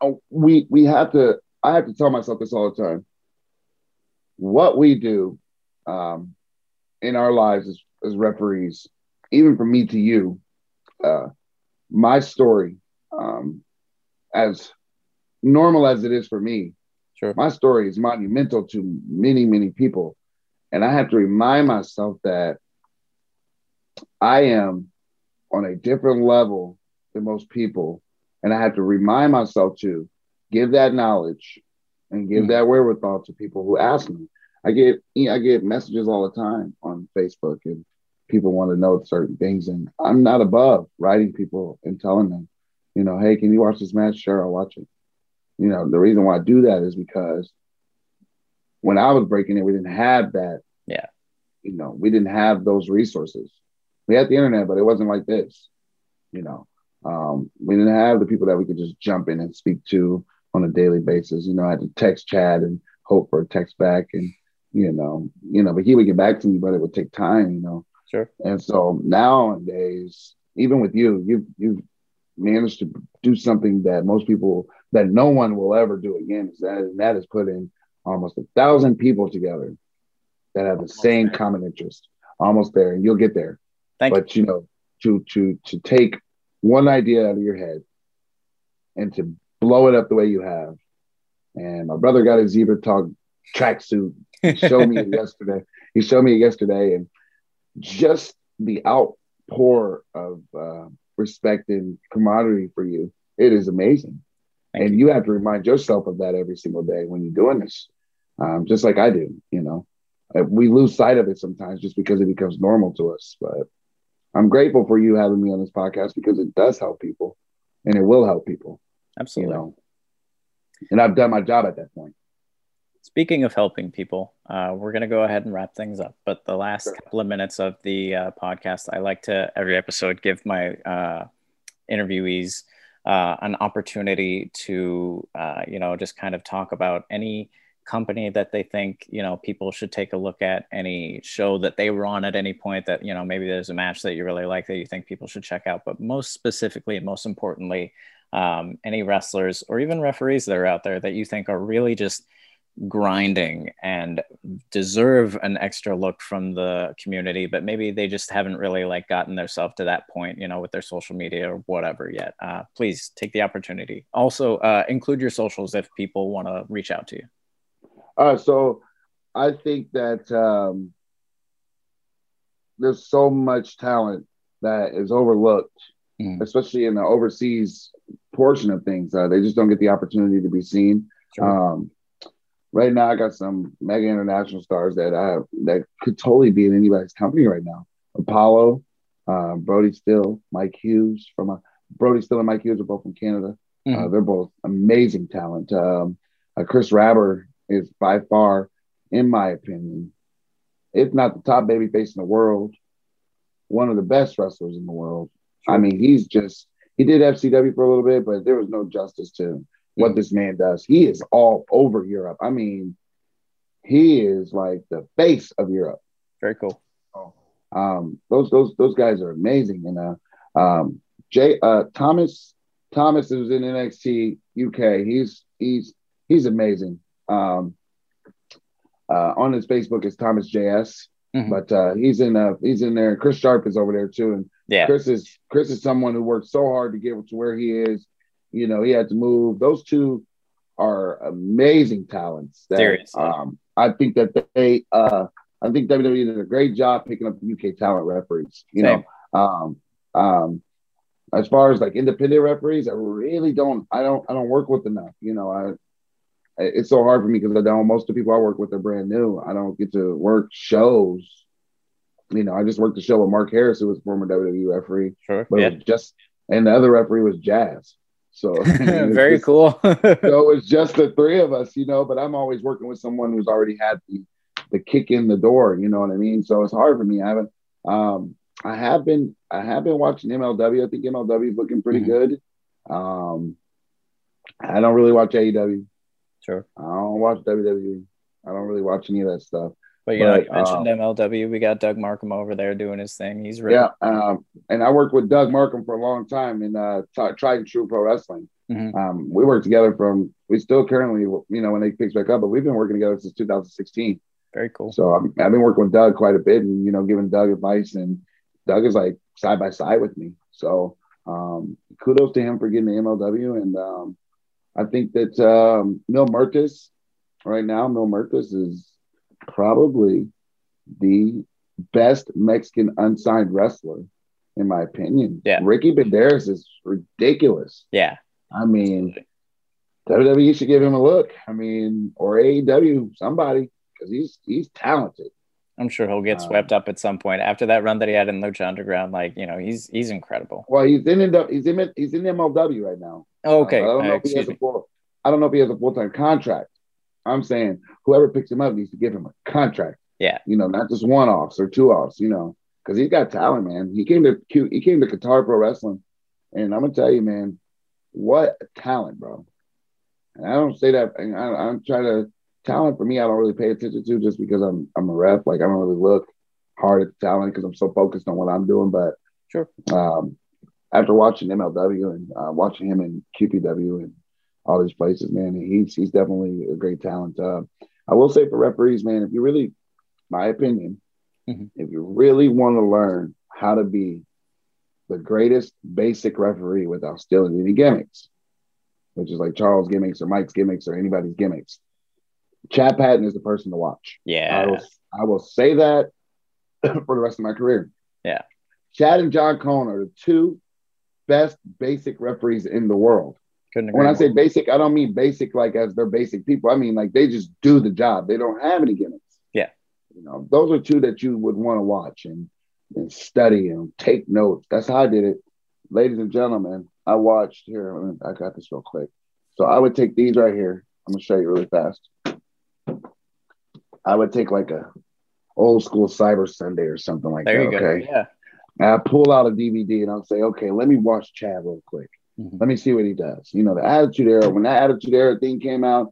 oh, we we have to. I have to tell myself this all the time. What we do um, in our lives as, as referees, even from me to you, uh, my story, um, as normal as it is for me, Sure. My story is monumental to many, many people. And I have to remind myself that I am on a different level than most people. And I have to remind myself to give that knowledge and give mm-hmm. that wherewithal to people who ask me. I get I get messages all the time on Facebook and people want to know certain things. And I'm not above writing people and telling them, you know, hey, can you watch this match? Sure, I'll watch it. You know, the reason why I do that is because when I was breaking it, we didn't have that. Yeah. You know, we didn't have those resources. We had the internet, but it wasn't like this. You know, um, we didn't have the people that we could just jump in and speak to on a daily basis. You know, I had to text Chad and hope for a text back, and you know, you know, but he would get back to me, but it would take time. You know. Sure. And so nowadays, even with you, you you managed to do something that most people that no one will ever do again. Is that and that is putting almost a thousand people together that have the same there. common interest. Almost there, and you'll get there. Thank but you. you know, to to to take one idea out of your head and to blow it up the way you have. And my brother got his zebra talk tracksuit. He showed me it yesterday. He showed me it yesterday, and just the outpour of uh, respect and camaraderie for you, it is amazing. Thank and you. you. have to remind yourself of that every single day when you're doing this, um, just like I do. You know, uh, we lose sight of it sometimes just because it becomes normal to us. But I'm grateful for you having me on this podcast because it does help people, and it will help people. Absolutely. You know? And I've done my job at that point. Speaking of helping people, uh, we're going to go ahead and wrap things up. But the last sure. couple of minutes of the uh, podcast, I like to every episode give my uh, interviewees uh, an opportunity to, uh, you know, just kind of talk about any company that they think, you know, people should take a look at, any show that they were on at any point that, you know, maybe there's a match that you really like that you think people should check out. But most specifically and most importantly, um, any wrestlers or even referees that are out there that you think are really just grinding and deserve an extra look from the community but maybe they just haven't really like gotten themselves to that point you know with their social media or whatever yet uh, please take the opportunity also uh, include your socials if people want to reach out to you uh, so i think that um, there's so much talent that is overlooked mm. especially in the overseas portion of things uh, they just don't get the opportunity to be seen sure. um, right now I got some mega international stars that I that could totally be in anybody's company right now. Apollo, uh, Brody Still, Mike Hughes from uh, Brody Still and Mike Hughes are both from Canada. Uh, mm-hmm. Uh, they're both amazing talent. Um, uh, Chris Rabber is by far, in my opinion, if not the top baby face in the world, one of the best wrestlers in the world. Sure. I mean, he's just he did FCW for a little bit, but there was no justice to what this man does. He is all over Europe. I mean, he is like the face of Europe. Very cool. Um, those those those guys are amazing. And uh, um, Jay uh, Thomas Thomas is in NXT UK. He's he's he's amazing. Um, uh, on his Facebook is Thomas JS, mm-hmm. but uh, he's in uh, he's in there. Chris Sharp is over there too, and yeah, Chris is Chris is someone who worked so hard to get to where he is. You know, he had to move. Those two are amazing talents. That, Seriously. Um, I think that they, uh, I think WWE did a great job picking up the UK talent referees. You Same. know, um, um, as far as like independent referees, I really don't, I don't, I don't work with enough. You know, I, it's so hard for me because I don't. Most of the people I work with are brand new. I don't get to work shows. You know, I just worked a show with Mark Harris, who was former WWE referee. Sure. But yeah. just and the other referee was Jazz. So very just, cool. so it's just the three of us, you know. But I'm always working with someone who's already had the the kick in the door. You know what I mean? So it's hard for me. I haven't. Um, I have been. I have been watching MLW. I think MLW is looking pretty mm-hmm. good. Um, I don't really watch AEW. Sure. I don't watch WWE. I don't really watch any of that stuff. But you but, know, you mentioned um, MLW. We got Doug Markham over there doing his thing. He's really yeah. Um, and I worked with Doug Markham for a long time in uh, t- Tried and True Pro Wrestling. Mm-hmm. Um, we worked together from. We still currently, you know, when they picks back up, but we've been working together since 2016. Very cool. So um, I've been working with Doug quite a bit, and you know, giving Doug advice, and Doug is like side by side with me. So um, kudos to him for getting the MLW, and um, I think that um, Mil Muertes right now, Mil Muertes is probably the best Mexican unsigned wrestler, in my opinion. Yeah. Ricky Banderas is ridiculous. Yeah. I mean, WWE should give him a look. I mean, or AEW, somebody, because he's he's talented. I'm sure he'll get swept um, up at some point after that run that he had in Lucha Underground. Like you know, he's he's incredible. Well, he's in the he's in he's in the MLW right now. Oh, okay, uh, I don't uh, if he has a full. I don't know if he has a full time contract. I'm saying whoever picks him up needs to give him a contract. Yeah, you know, not just one offs or two offs. You know, because he's got talent, man. He came to Q, he came to Qatar Pro Wrestling, and I'm gonna tell you, man, what talent, bro. And I don't say that. I, I'm trying to talent for me, I don't really pay attention to just because I'm I'm a rep. Like I don't really look hard at the talent because I'm so focused on what I'm doing. But sure. Um, after watching MLW and uh, watching him in QPW and all these places, man, he's he's definitely a great talent. Uh, I will say for referees, man, if you really, my opinion, mm-hmm. if you really want to learn how to be the greatest basic referee without stealing any gimmicks, which is like Charles gimmicks or Mike's gimmicks or anybody's gimmicks, Chad Patton is the person to watch. Yeah. I will, I will say that for the rest of my career. Yeah. Chad and John Cone are the two best basic referees in the world. When I say basic, I don't mean basic like as they're basic people. I mean like they just do the job. They don't have any gimmicks. Yeah. You know, those are two that you would want to watch and, and study and take notes. That's how I did it. Ladies and gentlemen, I watched here. I got this real quick. So I would take these right here. I'm gonna show you really fast. I would take like a old school Cyber Sunday or something like there that. okay. Yeah. I pull out a DVD and I'll say, okay, let me watch Chad real quick. Mm-hmm. Let me see what he does. You know, the Attitude Era, when that Attitude Era thing came out,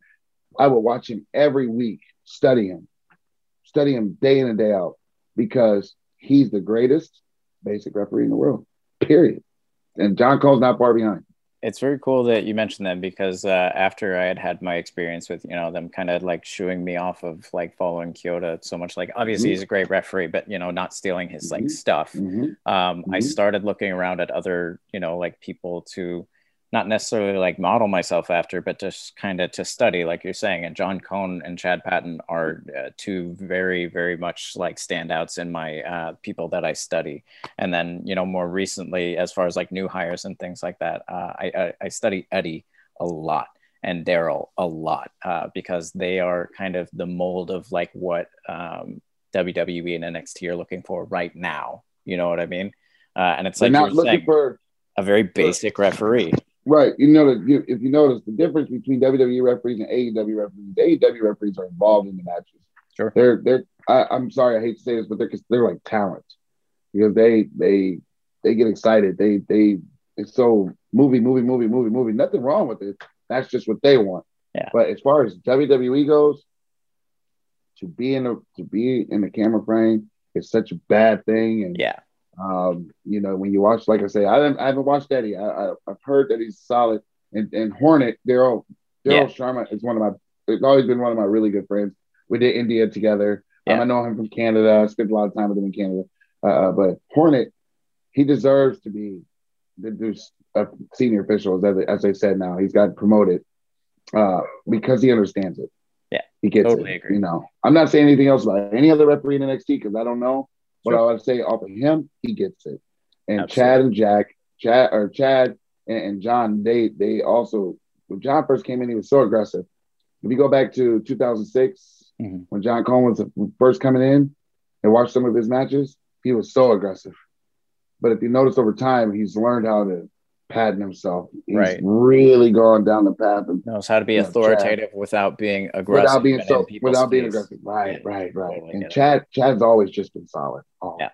I would watch him every week, study him, study him day in and day out because he's the greatest basic referee in the world, period. And John Cone's not far behind it's very cool that you mentioned them because uh, after I had had my experience with you know them kind of like shooing me off of like following Chioda so much like obviously mm-hmm. he's a great referee but you know not stealing his like mm-hmm. stuff mm-hmm. Um, I mm-hmm. started looking around at other you know like people to not necessarily like model myself after, but just kind of to study, like you're saying. And John Cone and Chad Patton are uh, two very, very much like standouts in my uh, people that I study. And then, you know, more recently, as far as like new hires and things like that, uh, I, I, I study Eddie a lot and Daryl a lot uh, because they are kind of the mold of like what um, WWE and NXT are looking for right now. You know what I mean? Uh, and it's like not looking saying, for a very basic referee. Right. You know that you, if you notice the difference between WWE referees and AEW referees, AEW referees are involved in the matches. Sure. They're they're. I, am sorry, I hate to say this, but they're they're like talent because they they they get excited. They they it's so movie movie movie movie movie. Nothing wrong with it. That's just what they want. Yeah. But as far as WWE goes, to be in a to be in the camera frame is such a bad thing. And yeah, um, you know, when you watch, like I say, I haven't, I haven't watched Eddie. I, have heard that he's solid. And, and Hornet, Daryl, Daryl yeah. Sharma is one of my. It's always been one of my really good friends. We did India together. Yeah. Um, I know him from Canada. I spent a lot of time with him in Canada. Uh, uh but Hornet, he deserves to be there's a senior official, as, as I said. Now he's got promoted uh, because he understands it. Yeah, he gets totally it. Agree. You know, I'm not saying anything else about any other referee in NXT because I don't know. But sure. I would say off of him, he gets it. And Absolutely. Chad and Jack, Chad or Chad and, and, John, they they also when John first came in, he was so aggressive. If you go back to 2006, mm-hmm. when John Cone was first coming in and watched some of his matches, he was so aggressive. But if you notice over time, he's learned how to patent himself. He's right. really gone down the path of knows how to be authoritative without being aggressive. Without being so without being aggressive. Right, right, right. Totally and Chad it. Chad's always just been solid. Always. Yeah.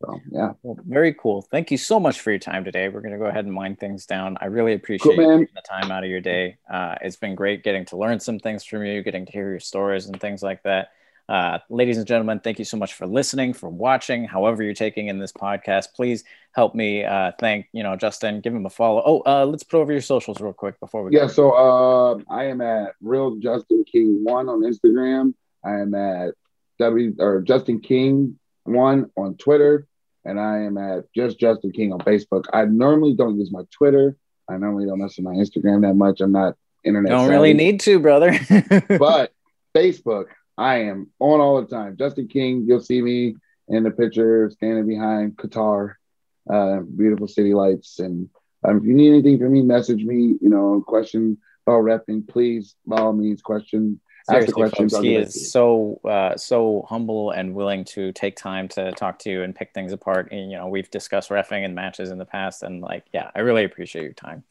So yeah. Well, very cool. Thank you so much for your time today. We're gonna go ahead and wind things down. I really appreciate cool, taking the time out of your day. Uh, it's been great getting to learn some things from you, getting to hear your stories and things like that. Uh, ladies and gentlemen, thank you so much for listening, for watching, however you're taking in this podcast. Please help me uh, thank, you know, Justin, give him a follow. Oh, uh, let's put over your socials real quick before we go. Yeah, go. so uh, I am at Real Justin King 1 on Instagram. I am at W or Justin King 1 on Twitter. And I am at just Justin King on Facebook. I normally don't use my Twitter. I normally don't mess with my Instagram that much. I'm not internet. Don't savvy. really need to, brother. but Facebook, I am on all the time. Justin King, you'll see me in the picture standing behind Qatar, uh, beautiful city lights. And um, if you need anything from me, message me. You know, question about repping, please, by all means, question. Seriously, questions. Folks, he is so uh, so humble and willing to take time to talk to you and pick things apart. And, you know, we've discussed refing and matches in the past, and like, yeah, I really appreciate your time.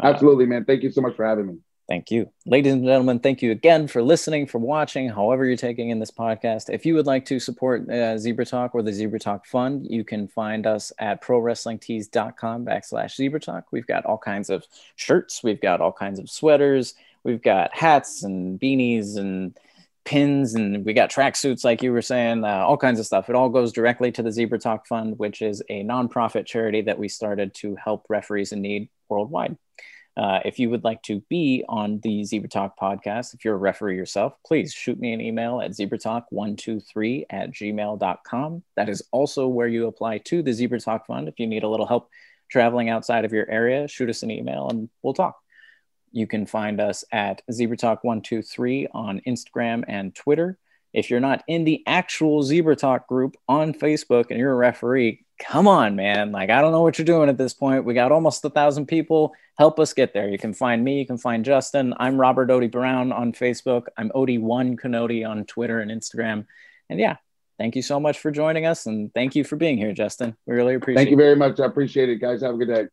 Uh, Absolutely, man. Thank you so much for having me. Thank you. Ladies and gentlemen, thank you again for listening, for watching, however you're taking in this podcast. If you would like to support uh, Zebra Talk or the Zebra Talk Fund, you can find us at prowrestlingtees.com backslash Zebra Talk. We've got all kinds of shirts, we've got all kinds of sweaters, we've got hats and beanies and pins, and we got tracksuits, like you were saying, uh, all kinds of stuff. It all goes directly to the Zebra Talk Fund, which is a nonprofit charity that we started to help referees in need worldwide. Uh, if you would like to be on the Zebra Talk podcast, if you're a referee yourself, please shoot me an email at zebratalk123 at gmail.com. That is also where you apply to the Zebra Talk Fund. If you need a little help traveling outside of your area, shoot us an email and we'll talk. You can find us at Zebra Talk 123 on Instagram and Twitter. If you're not in the actual Zebra Talk group on Facebook and you're a referee, come on, man. Like, I don't know what you're doing at this point. We got almost a thousand people. Help us get there. You can find me, you can find Justin. I'm Robert Odie Brown on Facebook. I'm Odie1 Canody on Twitter and Instagram. And yeah, thank you so much for joining us. And thank you for being here, Justin. We really appreciate it. Thank you very much. I appreciate it, guys. Have a good day.